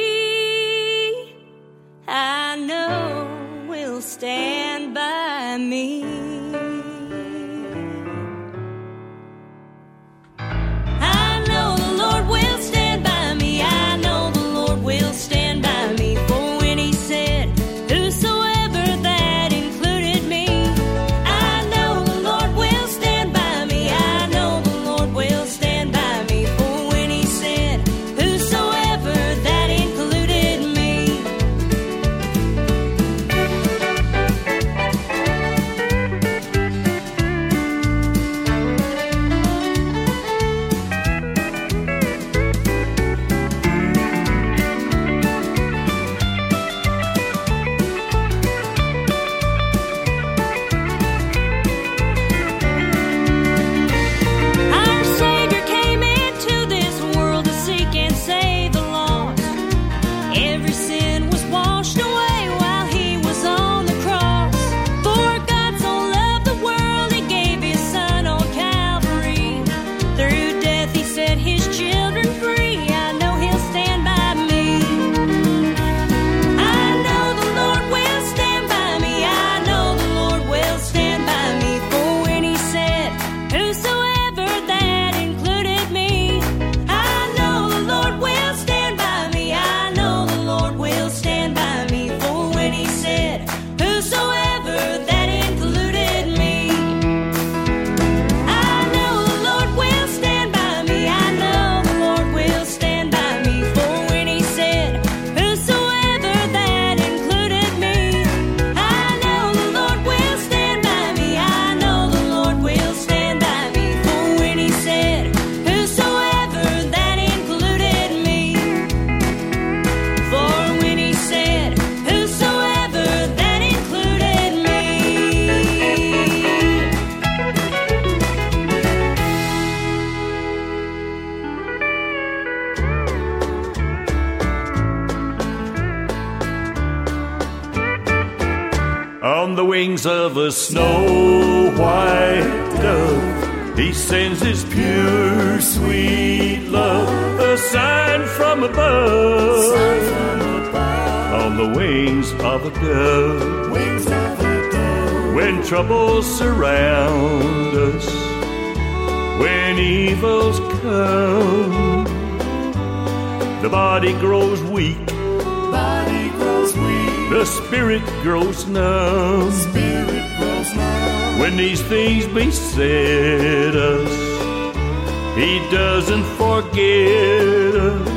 A snow white dove, he sends his pure, sweet love, a sign from above. On the wings of a dove, when troubles surround us, when evils come, the body grows weak Body grows weak, the spirit grows numb. spirit grows numb. When these things beset us, He doesn't forget us.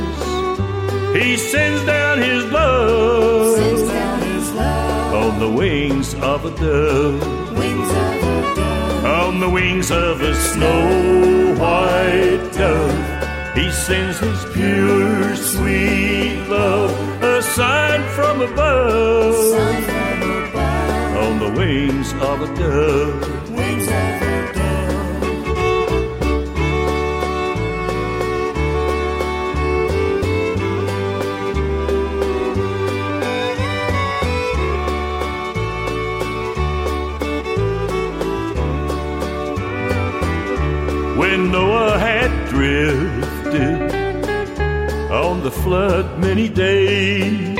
He sends down His love, Sends down His love, on the wings of a dove, wings of a dove. on the wings of a snow white dove. He sends His pure, sweet love, a sign from above, the wings of a dove. wings of a dove. When Noah had drifted on the flood many days,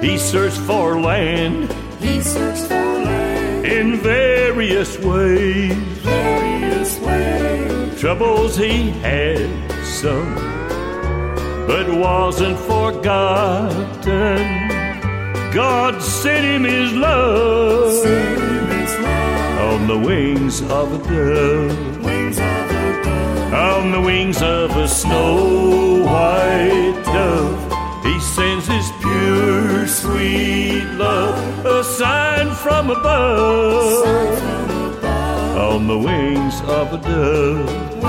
he searched for land in various ways. various ways. Troubles he had some, but wasn't forgotten. God sent him his love on the wings of a dove. On the wings of a snow white dove, he sends his pure, sweet love, sign from above. On the wings of a dove,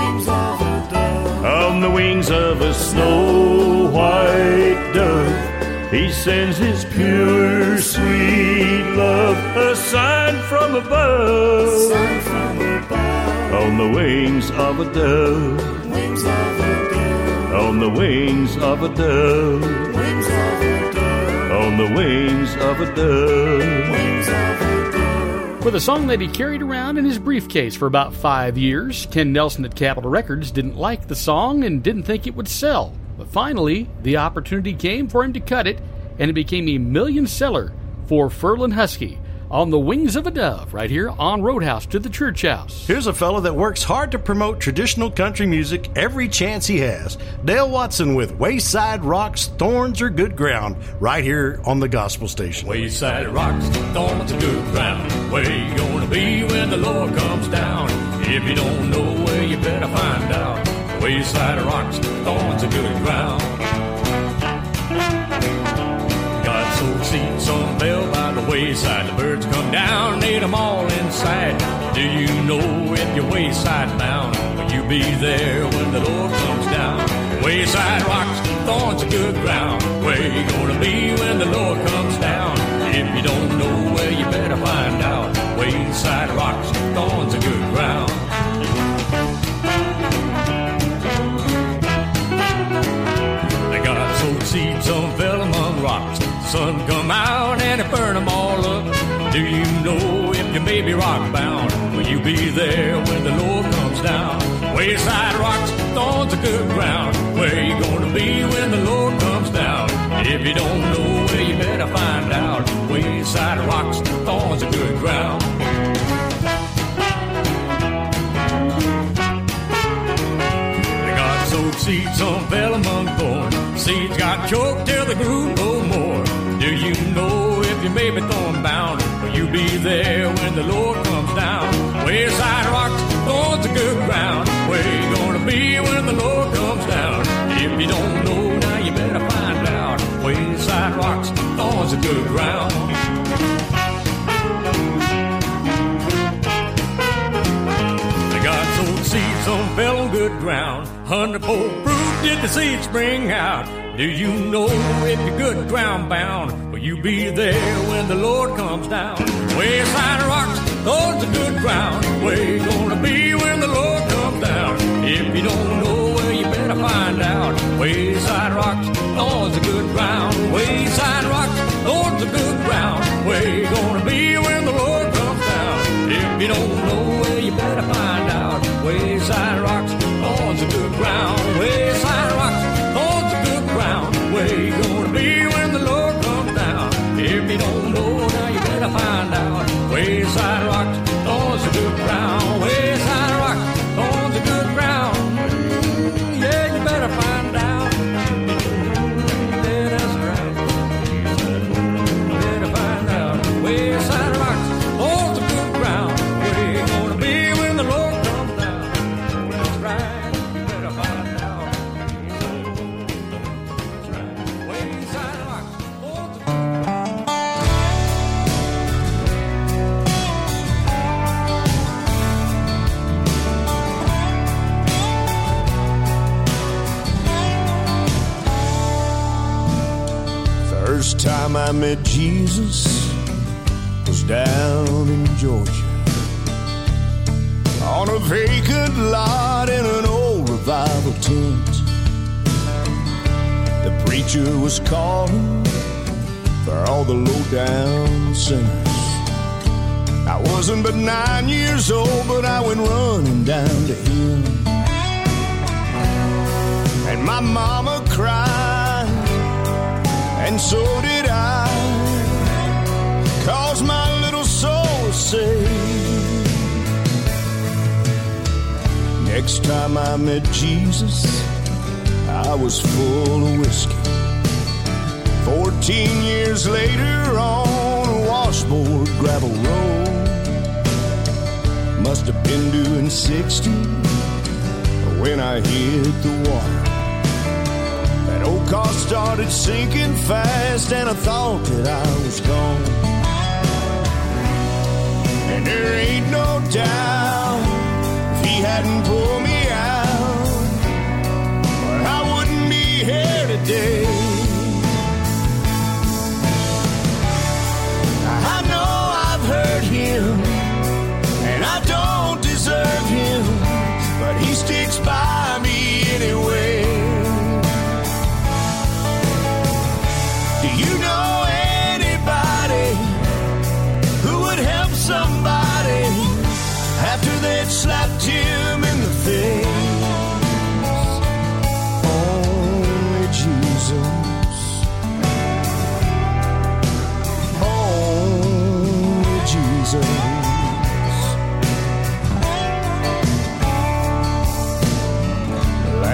on the wings of a snow white dove, he sends his pure, sweet love, a sign from above. On the wings of a dove, on the wings of a dove, on the wings of a dove. With a song that he carried around in his briefcase for about five years, Ken Nelson at Capitol Records didn't like the song and didn't think it would sell. But finally, the opportunity came for him to cut it, and it became a million seller for Ferlin Husky on the wings of a dove right here on Roadhouse to the Church House. Here's a fellow that works hard to promote traditional country music every chance he has. Dale Watson with Wayside Rocks, Thorns Are Good Ground, right here on the Gospel Station. Wayside rocks, thorns are good ground. Where you gonna be when the Lord comes down? If you don't know where, you better find out. Wayside rocks, thorns are good ground. Some fell by the wayside. The birds come down, ate them all inside. Do you know if you're wayside bound? Will you be there when the Lord comes down? Wayside rocks, thorns are good ground. Where you gonna be when the Lord comes down? If you don't know where, you better find out. Wayside rocks, thorns are good ground. They got seeds, rocks. Sun come out and it burned them all up. Do you know if you may be rock bound? Will you be there when the Lord comes down? Wayside rocks, thorns are good ground. Where you gonna be when the Lord comes down? If you don't know where, you better find out. Wayside rocks, thorns are good ground. They got sowed seeds, some fell among thorns. Seeds got choked till they grew bound? Will you be there when the Lord comes down? Wayside rocks, thorns are good ground. Where you gonna be when the Lord comes down? If you don't know, now you better find out. Wayside rocks, thorns are good ground. They got sowed seeds, on good ground. Hundredfold fruit did the seed spring out. Do you know if you're good ground bound? Will you be there when the Lord comes down? Wayside rocks, those are good ground. Where you gonna be when the Lord comes down? If you don't know where, you better find out. Wayside rocks, those are good ground. Wayside rocks, those are good ground. Where you gonna be when the Lord comes down? If you don't know where, you better find out. Wayside rocks, thorns are good ground. First time I met Jesus was down in Georgia on a vacant lot in an old revival tent. The preacher was calling for all the low down sinners. I wasn't but nine years old, but I went running down to him. And my mama cried and so did I. Cause my little soul saved. Next time I met Jesus, I was full of whiskey. Fourteen years later, on a washboard gravel road. Must have been doing 60 when I hit the water. That old car started sinking fast, and I thought that I was gone. And there ain't no doubt if he hadn't pulled me out, I wouldn't be here today. I know I've hurt him, and I don't deserve him, but he sticks by me anyway.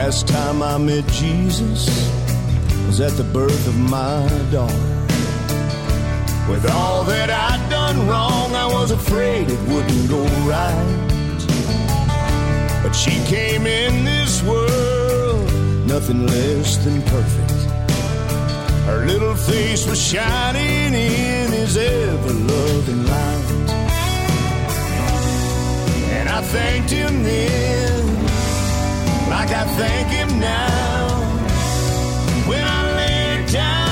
Last time I met Jesus was at the birth of my daughter. With all that I'd done wrong, I was afraid it wouldn't go right. She came in this world, nothing less than perfect. Her little face was shining in his ever loving light. And I thanked him then, like I thank him now, when I lay down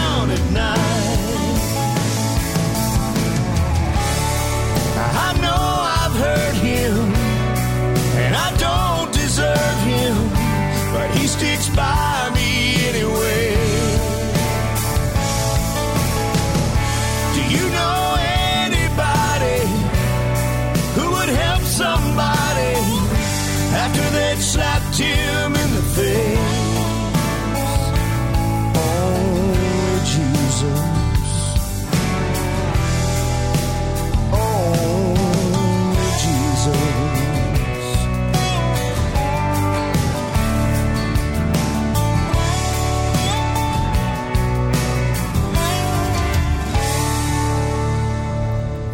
he sticks by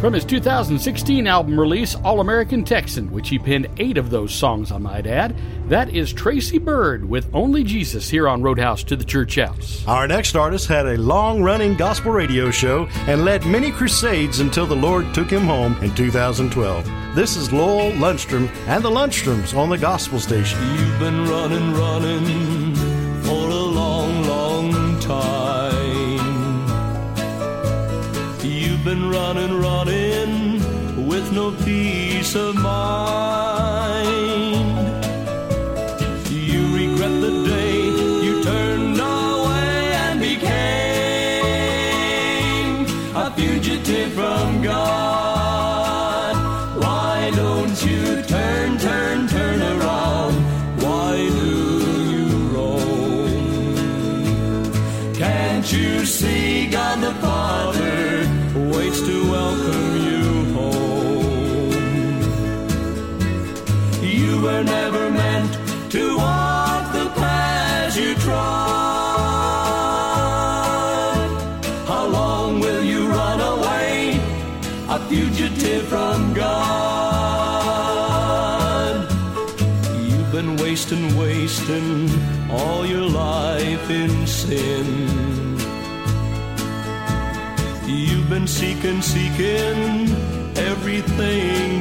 From his 2016 album release, All American Texan, which he penned eight of those songs, I might add, that is Tracy Byrd with Only Jesus here on Roadhouse to the Church House. Our next artist had a long running gospel radio show and led many crusades until the Lord took him home in 2012. This is Lowell Lundstrom and the Lundstroms on the gospel station. You've been running, running for a long, long time. You've been running, running with no peace of mind. All your life in sin. You've been seeking, seeking everything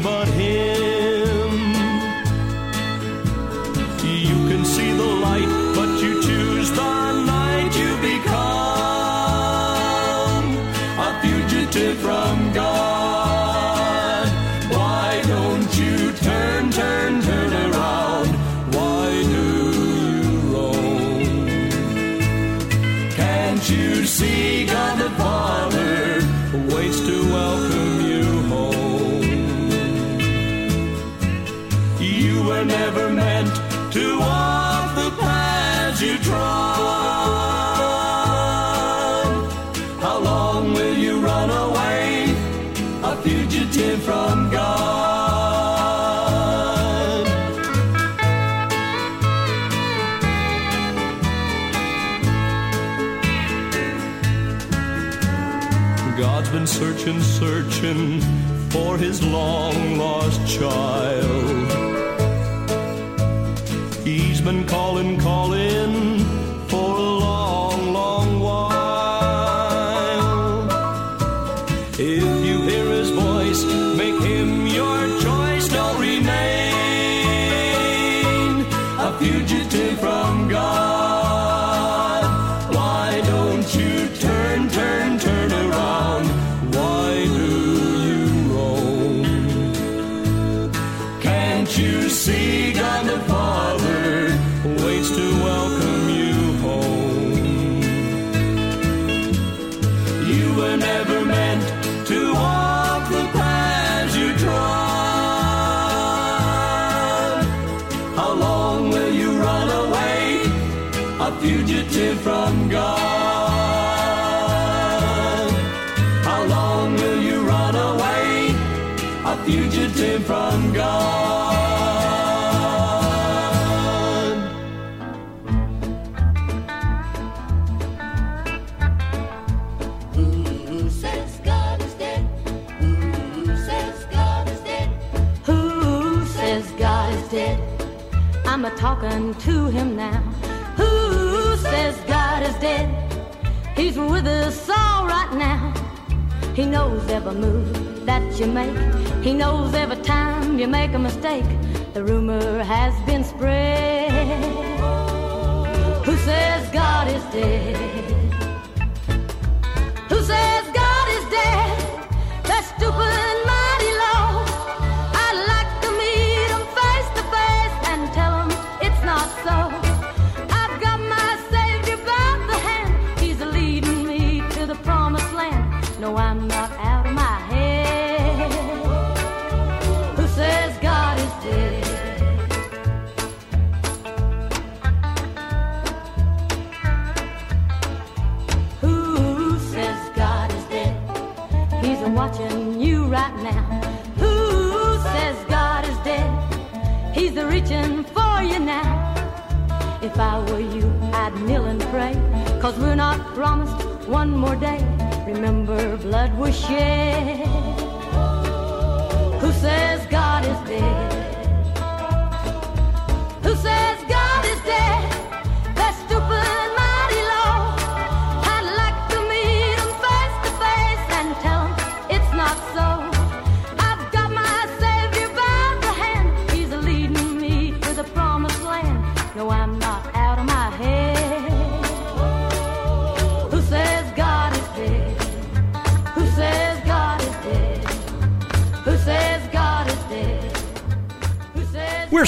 for his long lost child. He's been calling, He's with us all right now. He knows every move that you make. He knows every time you make a mistake. The rumor has been spread. Who says God is dead?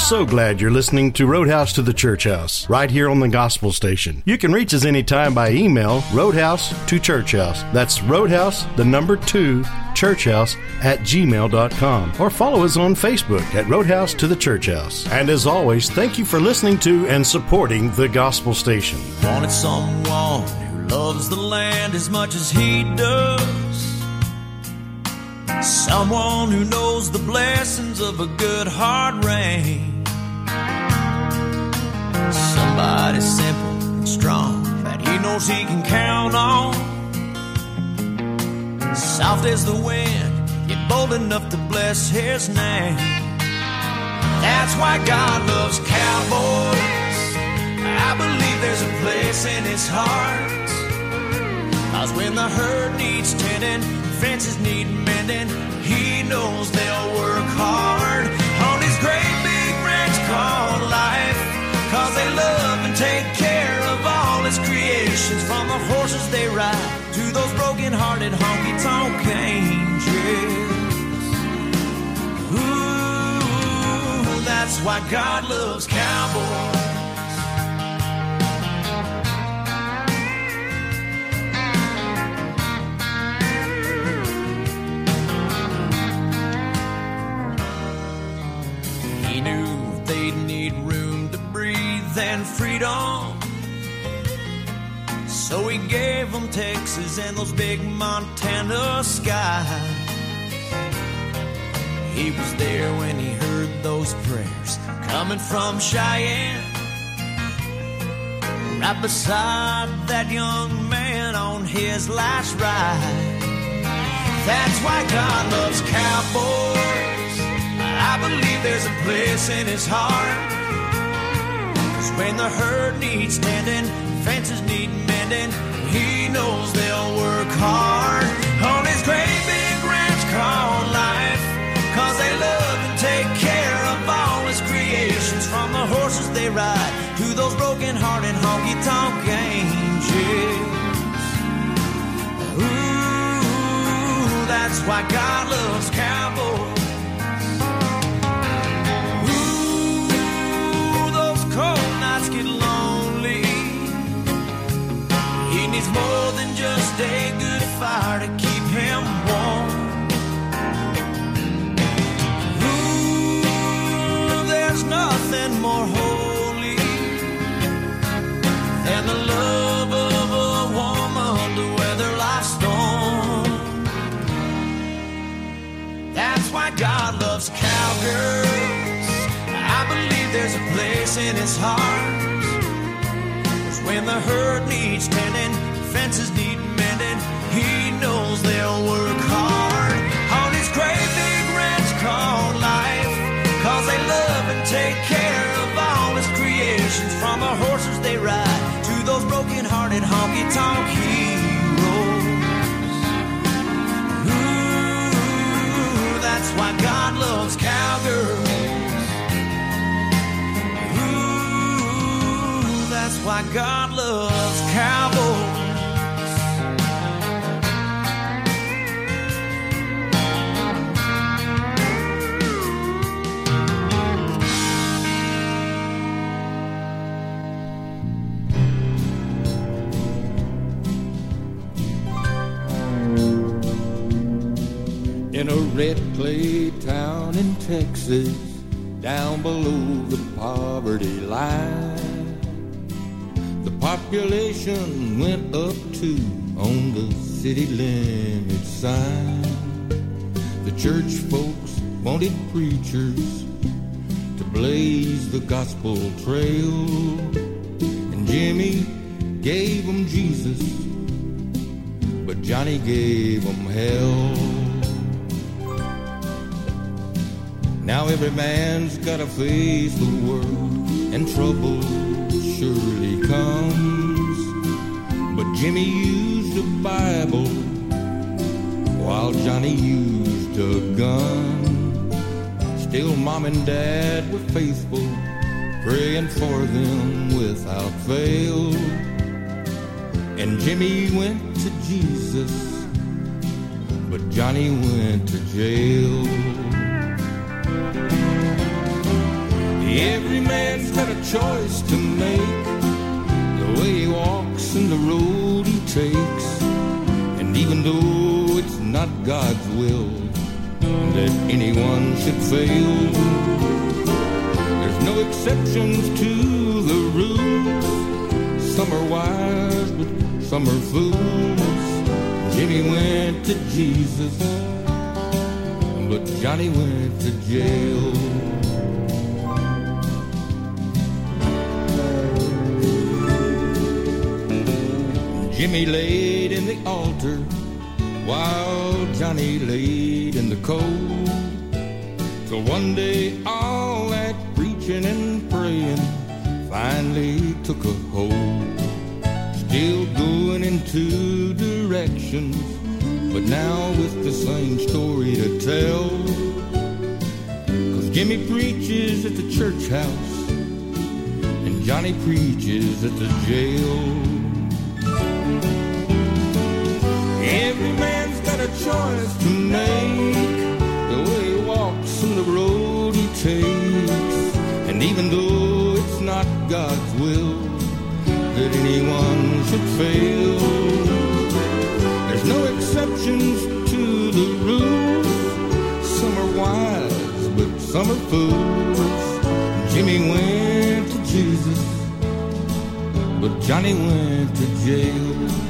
So glad you're listening to Roadhouse to the Church House, right here on the Gospel Station. You can reach us anytime by email, roadhouse to church house. That's roadhouse, the number two, churchhouse at gmail.com. Or follow us on Facebook at Roadhouse to the Church House. And as always, thank you for listening to and supporting the Gospel Station. Wanted someone who loves the land as much as he does. Someone who knows the blessings of a good hard rain. Knows he can count on. Soft as the wind, yet bold enough to bless his name. That's why God loves cowboys. I believe there's a place in his heart. Cause when the herd needs tending, fences need mending, he knows they'll work hard on his great big ranch called life. Cause they love and take care of from the horses they ride to those broken hearted honky tonk angels. Ooh, that's why God loves cowboys. He knew they'd need room to breathe and freedom. So he gave them Texas and those big Montana skies. He was there when he heard those prayers coming from Cheyenne. Right beside that young man on his last ride. That's why God loves cowboys. I believe there's a place in his heart. Cause when the herd needs tending, fences need mending, he knows they'll work hard on his great big ranch called life. Cause they love and take care of all his creations, from the horses they ride to those broken hearted honky tonk angels. Ooh, that's why God loves cowboys. Place in his heart. 'Cause when the herd needs tending, fences need mending, he knows they'll work hard on his great big ranch called life. Cause they love and take care of all his creations, from the horses they ride to those broken hearted honky tonk heroes. Ooh, that's why God loves cowgirls. Why God loves cowboys. in a red clay town in Texas, down below the poverty line. Population went up two on the city limit sign. The church folks wanted preachers to blaze the gospel trail, and Jimmy gave them Jesus, but Johnny gave them hell. Now every man's gotta face the world, and trouble surely comes. But Jimmy used a Bible, while Johnny used a gun. Still, mom and dad were faithful, praying for them without fail. And Jimmy went to Jesus, but Johnny went to jail. Every man's got a choice to make. The way he walks and the road he takes. And even though it's not God's will that anyone should fail, there's no exceptions to the rule. Some are wise, but some are fools. Jimmy went to Jesus, but Johnny went to jail. Jimmy laid in the altar while Johnny laid in the cold. Till one day all that preaching and praying finally took a hold. Still going in two directions, but now with the same story to tell. Cause Jimmy preaches at the church house, and Johnny preaches at the jail. Choice to make. The way he walks and the road he takes. And even though it's not God's will that anyone should fail, there's no exceptions to the rule. Some are wise, but some are fools. Jimmy went to Jesus, but Johnny went to jail.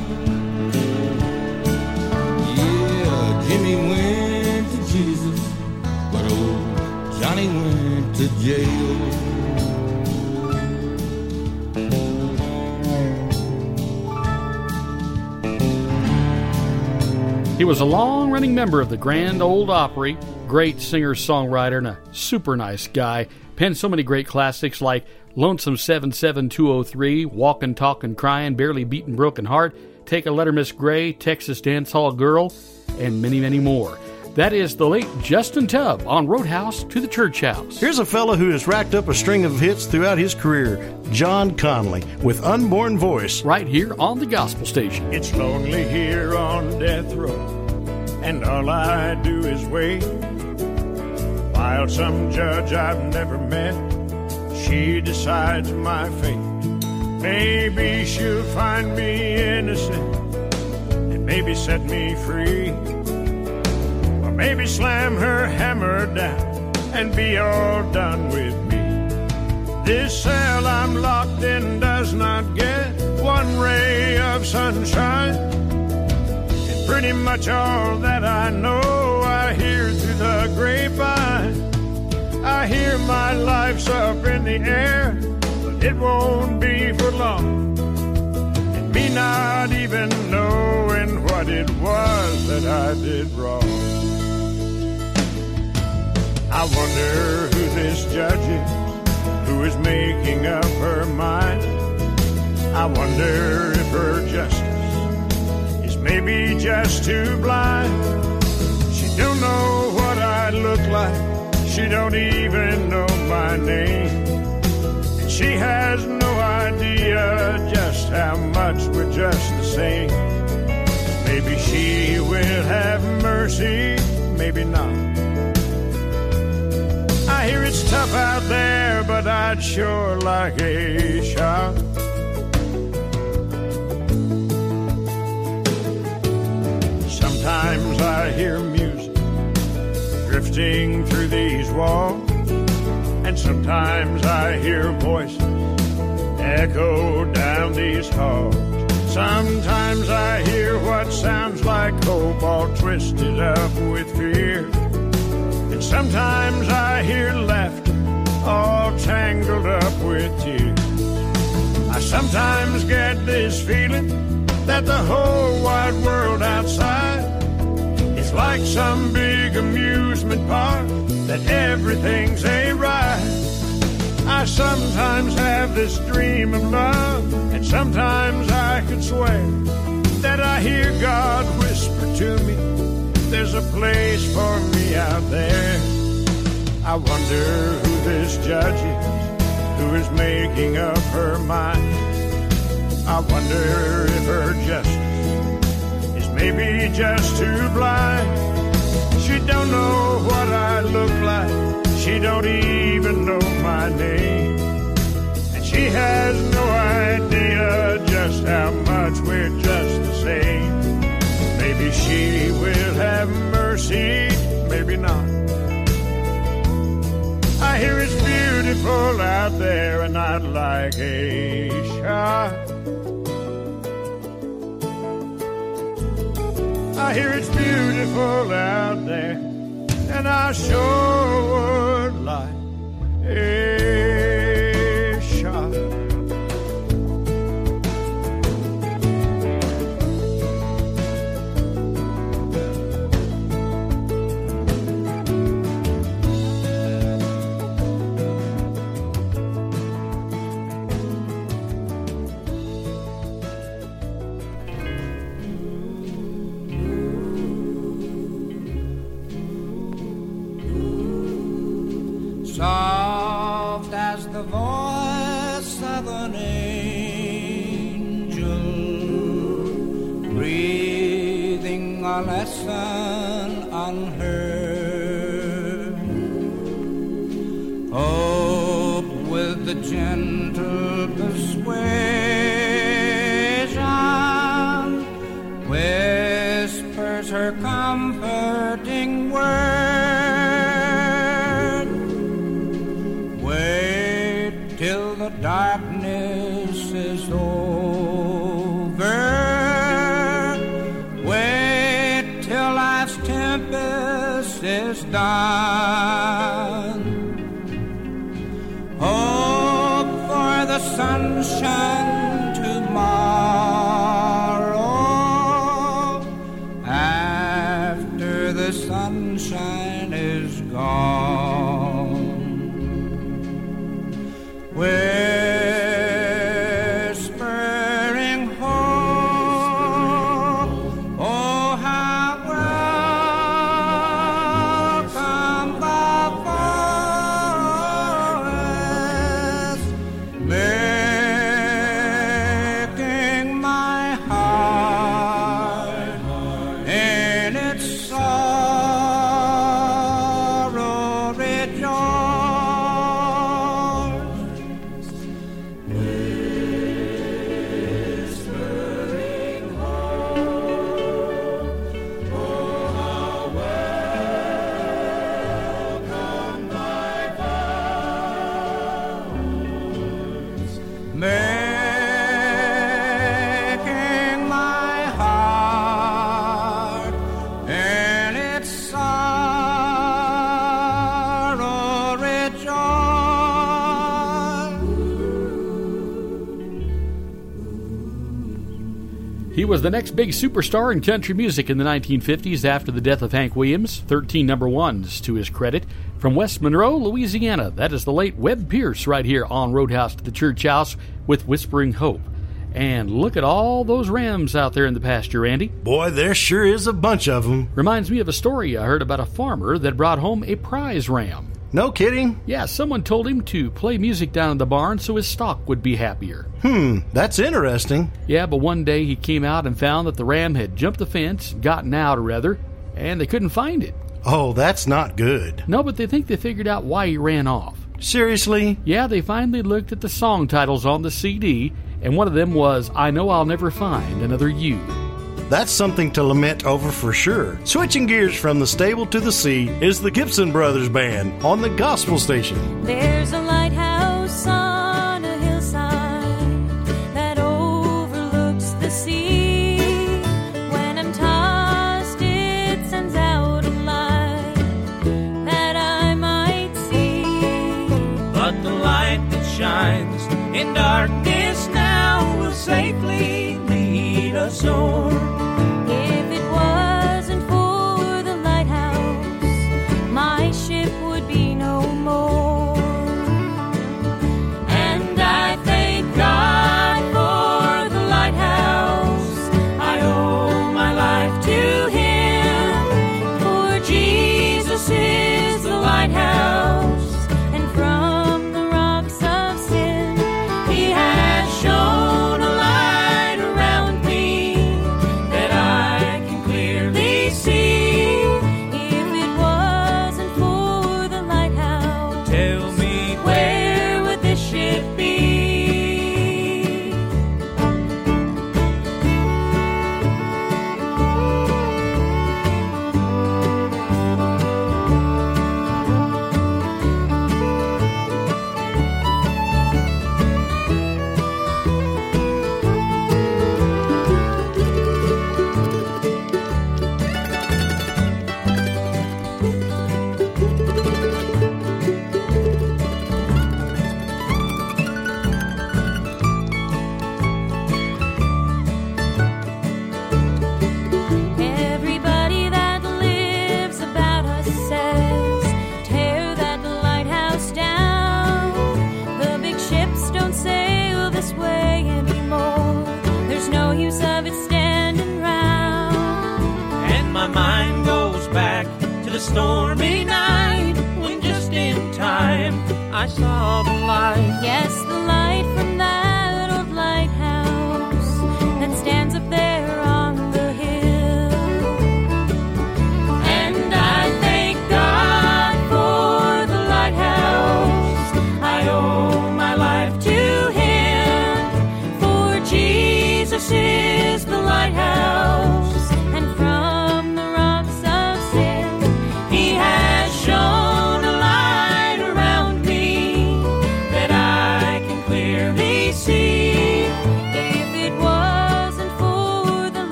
To jail. He was a long running member of the Grand Ole Opry, great singer songwriter, and a super nice guy. Penned so many great classics like Lonesome 77203, Walkin', Talkin', Cryin', Barely Beatin' Broken Heart, Take a Letter Miss Gray, Texas Dance Hall Girl, and many, many more. That is the late Justin Tubb on Roadhouse to the Church House. Here's a fellow who has racked up a string of hits throughout his career, John Conlee, with Unborn Voice. Right here on the Gospel Station. It's lonely here on death row, and all I do is wait. While some judge I've never met, she decides my fate. Maybe she'll find me innocent, and maybe set me free. Maybe slam her hammer down and be all done with me. This cell I'm locked in does not get one ray of sunshine. And pretty much all that I know I hear through the grapevine. I hear my life's up in the air, but it won't be for long. And me not even knowing what it was that I did wrong. I wonder who this judge is, who is making up her mind. I wonder if her justice is maybe just too blind. She don't know what I look like. She don't even know my name. And she has no idea just how much we're just the same. Maybe she will have mercy, maybe not. I hear it's tough out there, but I'd sure like a shot. Sometimes I hear music drifting through these walls, and sometimes I hear voices echo down these halls. Sometimes I hear what sounds like cobalt twisted up with fear. Sometimes I hear laughter all tangled up with tears. I sometimes get this feeling that the whole wide world outside is like some big amusement park, that everything's a ride. I sometimes have this dream of love, and sometimes I could swear that I hear God whisper to me, There's a place for me out there. I wonder who this judge is, who is making up her mind. I wonder if her justice is maybe just too blind. She don't know what I look like. She don't even know my name. And she has no idea just how much we're have mercy, maybe not. I hear it's beautiful out there and I'd like a shot. I hear it's beautiful out there and I sure would like a next big superstar in country music in the 1950s after the death of Hank Williams, 13 number ones to his credit. From West Monroe, Louisiana, that is the late Webb Pierce right here on Roadhouse to the Church House with Whispering Hope. And look at all those rams out there in the pasture, Andy. Boy, there sure is a bunch of them. Reminds me of a story I heard about a farmer that brought home a prize ram. No kidding? Yeah, someone told him to play music down in the barn so his stock would be happier. Hmm, that's interesting. Yeah, but one day he came out and found that the ram had jumped the fence, gotten out, or rather, and they couldn't find it. Oh, that's not good. No, but they think they figured out why he ran off. Seriously? Yeah, they finally looked at the song titles on the CD, and one of them was I Know I'll Never Find Another You. That's something to lament over for sure. Switching gears from the stable to the sea is the Gibson Brothers Band on the gospel station. There's a lighthouse on a hillside that overlooks the sea. When I'm tossed, it sends out a light that I might see. But the light that shines in darkness now will safely lead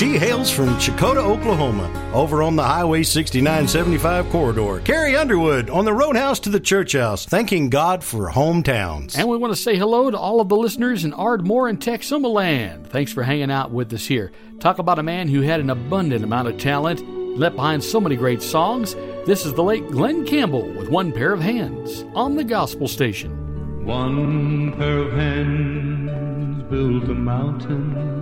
She hails from Checotah, Oklahoma, over on the Highway 6975 corridor. Carrie Underwood on the Roadhouse to the Church House, thanking God for hometowns. And we want to say hello to all of the listeners in Ardmore and Texomaland. Thanks for hanging out with us here. Talk about a man who had an abundant amount of talent, left behind so many great songs. This is the late Glen Campbell with One Pair of Hands on the Gospel Station. One pair of hands built a mountain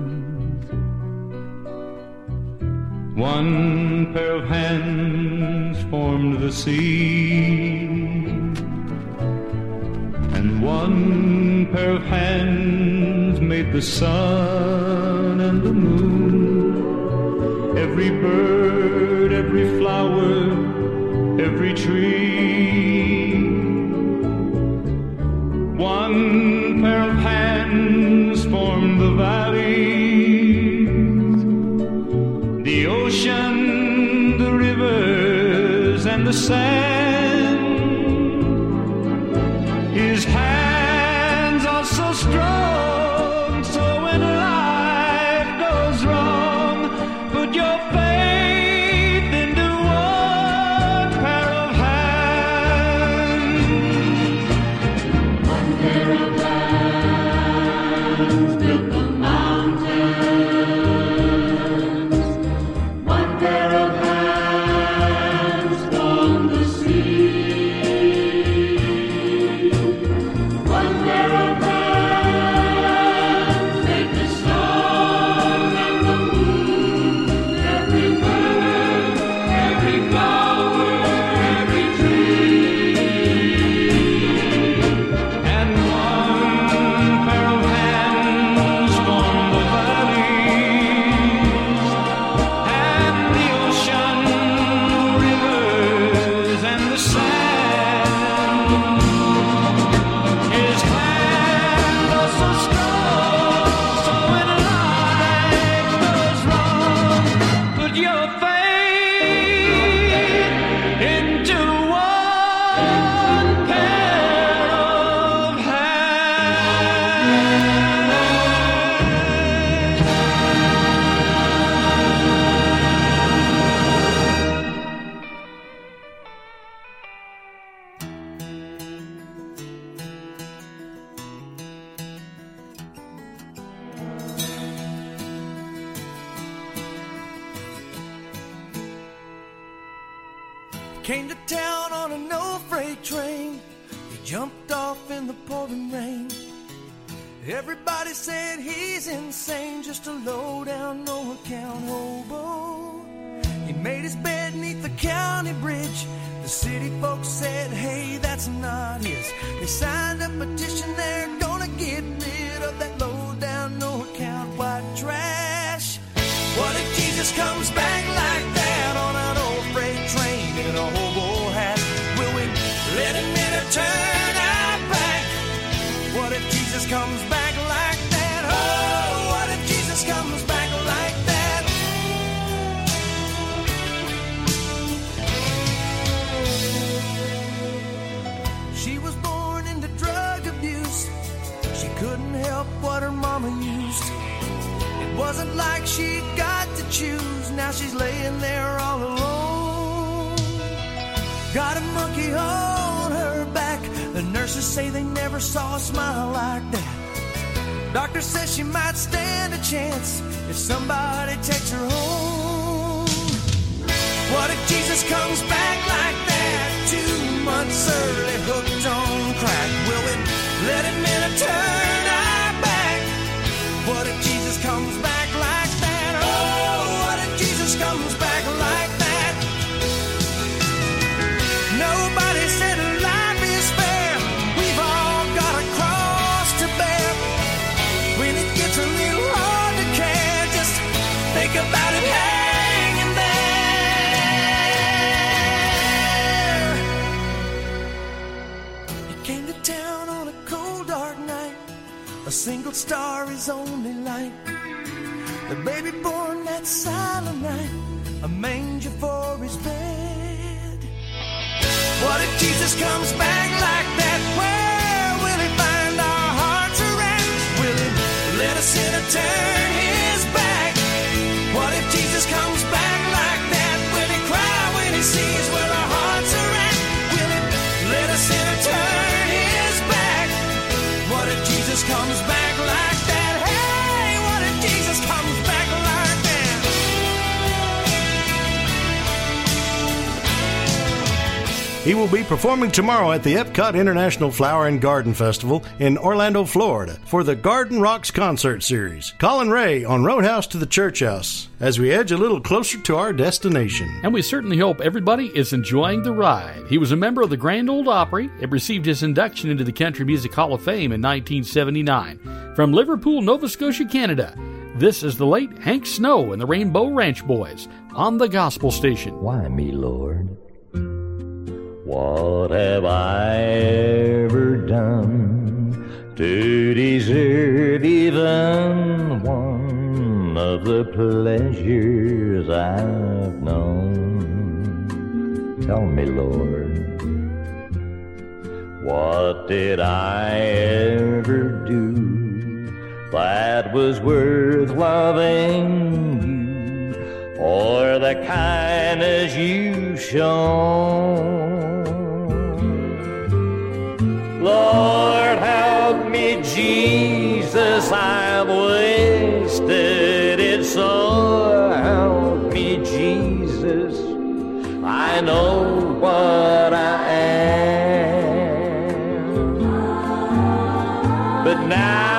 One pair of hands formed the sea, and one pair of hands made the sun and the moon. Every bird, every flower, every tree. One the sand. What her mama used. It wasn't like she got to choose. Now she's laying there all alone. Got a monkey on her back. The nurses say they never saw a smile like that. Doctor says she might stand a chance if somebody takes her home. What if Jesus comes back like that? Two months early, hooked on crack. Will we let him in or turn? What if Jesus comes back single star, is only light. The baby born that silent night. A manger for his bed. What if Jesus comes back like that? Where will he find our hearts at? Will he let a sinner turn his He will be performing tomorrow at the Epcot International Flower and Garden Festival in Orlando, Florida for the Garden Rocks concert series. Collin Raye on Roadhouse to the Church House as we edge a little closer to our destination. And we certainly hope everybody is enjoying the ride. He was a member of the Grand Ole Opry and received his induction into the Country Music Hall of Fame in 1979. From Liverpool, Nova Scotia, Canada, this is the late Hank Snow and the Rainbow Ranch Boys on the Gospel Station. Why me, Lord? What have I ever done to deserve even one of the pleasures I've known? Tell me, Lord, what did I ever do that was worth loving you for the kindness you've shown. Lord, help me, Jesus, I've wasted it so. Help me, Jesus, I know what I am. But now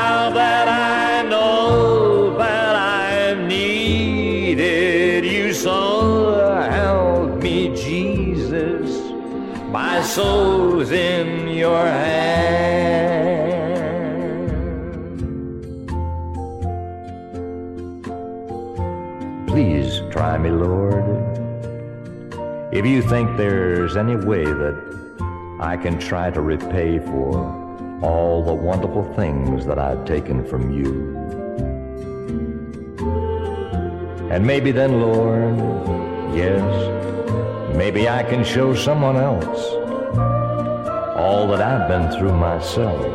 If you think there's any way that I can try to repay for all the wonderful things that I've taken from you. And maybe then, Lord, yes, maybe I can show someone else all that I've been through myself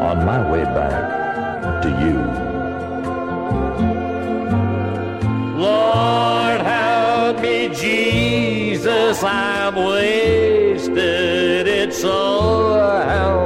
on my way back to you. I'm wasted. It's so help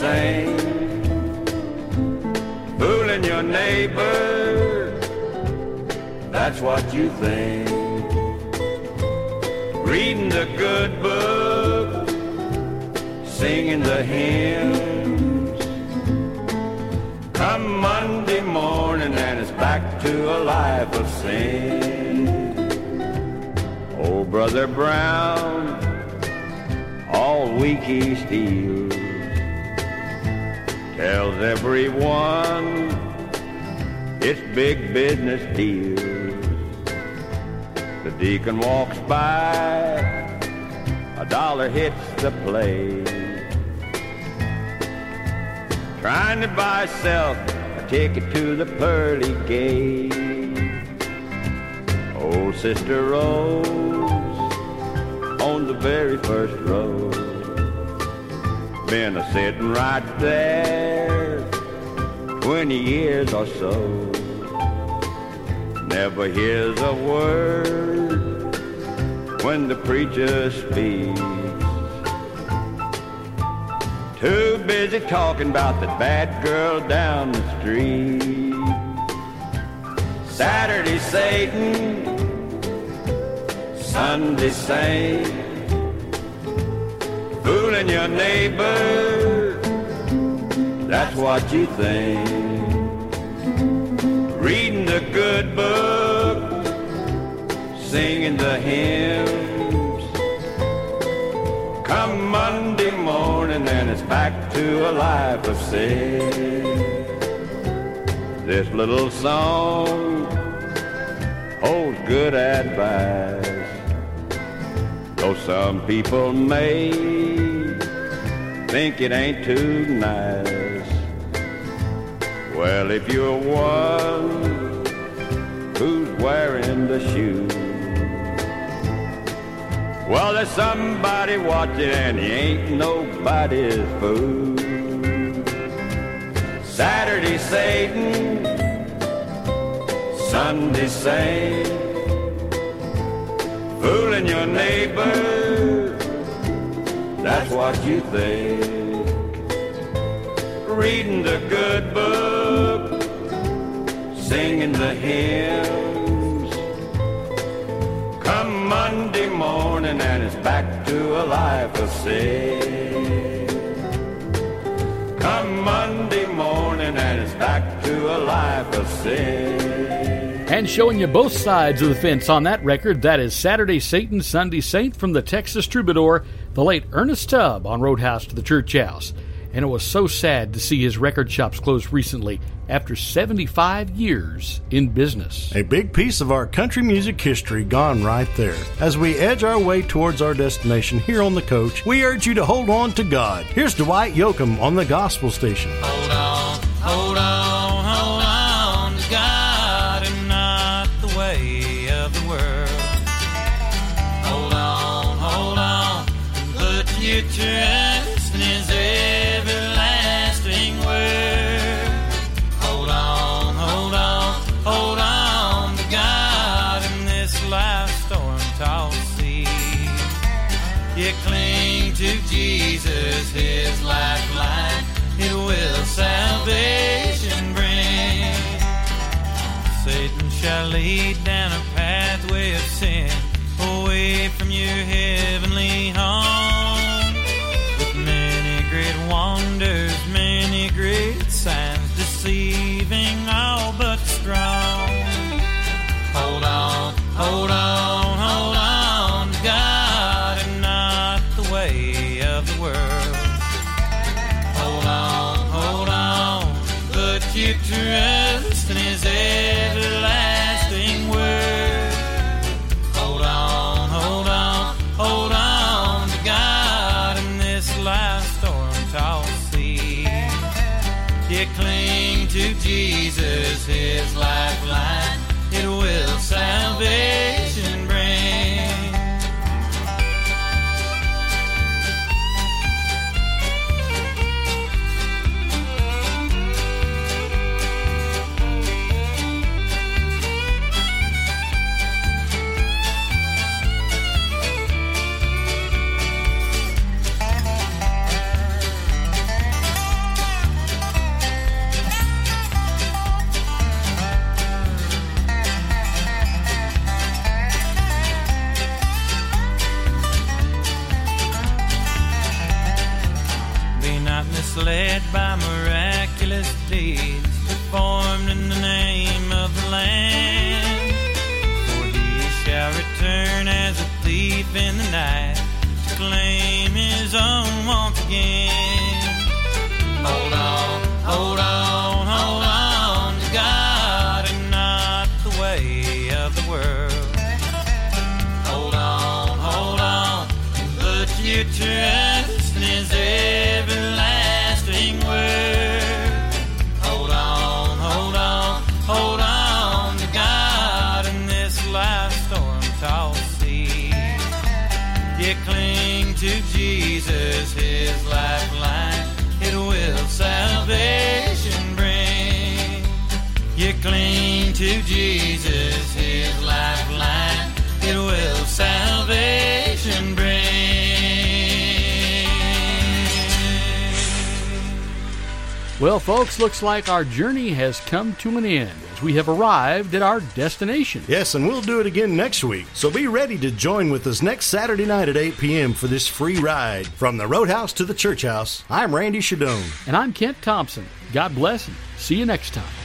Saint, fooling your neighbor, that's what you think. Reading the good book, singing the hymns. Come Monday morning and it's back to a life of sin. Oh, Brother Brown, all week he steals, tells everyone it's big business deals. The deacon walks by, a dollar hits the plate. Trying to buy self a ticket to the pearly gate. Old Sister Rose on the very first row. Been a sitting right there 20 years or so. Never hears a word when the preacher speaks. Too busy talking about the bad girl down the street. Saturday Satan, Sunday Saint, fooling your neighbor, that's what you think. Reading the good book, singing the hymns. Come Monday morning and it's back to a life of sin. This little song holds good advice. Though some people may think it ain't too nice. Well, if you're one who's wearing the shoe, well, there's somebody watching and he ain't nobody's fool. Saturday Satan, Sunday Saint, fooling your neighbor, that's what you think. Reading the good book, singing the hymns. Come Monday morning and it's back to a life of sin. Come Monday morning and it's back to a life of sin. And showing you both sides of the fence on that record, that is Saturday Satan, Sunday Saint from the Texas Troubadour, the late Ernest Tubb on Roadhouse to the Church House and it was so sad to see his record shops close recently after 75 years in business. A big piece of our country music history gone right there. As we edge our way towards our destination here on the coach, we urge you to hold on to God. Here's Dwight Yoakam on the Gospel Station. Hold on, hold on, hold on to God and not the way of the world. Hold on, hold on, His lifeline. It will salvation bring. Satan shall lead down a pathway of sin away from your heavenly His lifeline. It will salvation again. Cling to Jesus, His lifeline. It will salvation bring. Well, folks, looks like our journey has come to an end as we have arrived at our destination. Yes, and we'll do it again next week. So be ready to join with us next Saturday night at 8 p.m. for this free ride from the Roadhouse to the Church House. I'm Randy Shadoan. And I'm Kent Thompson. God bless and see you next time.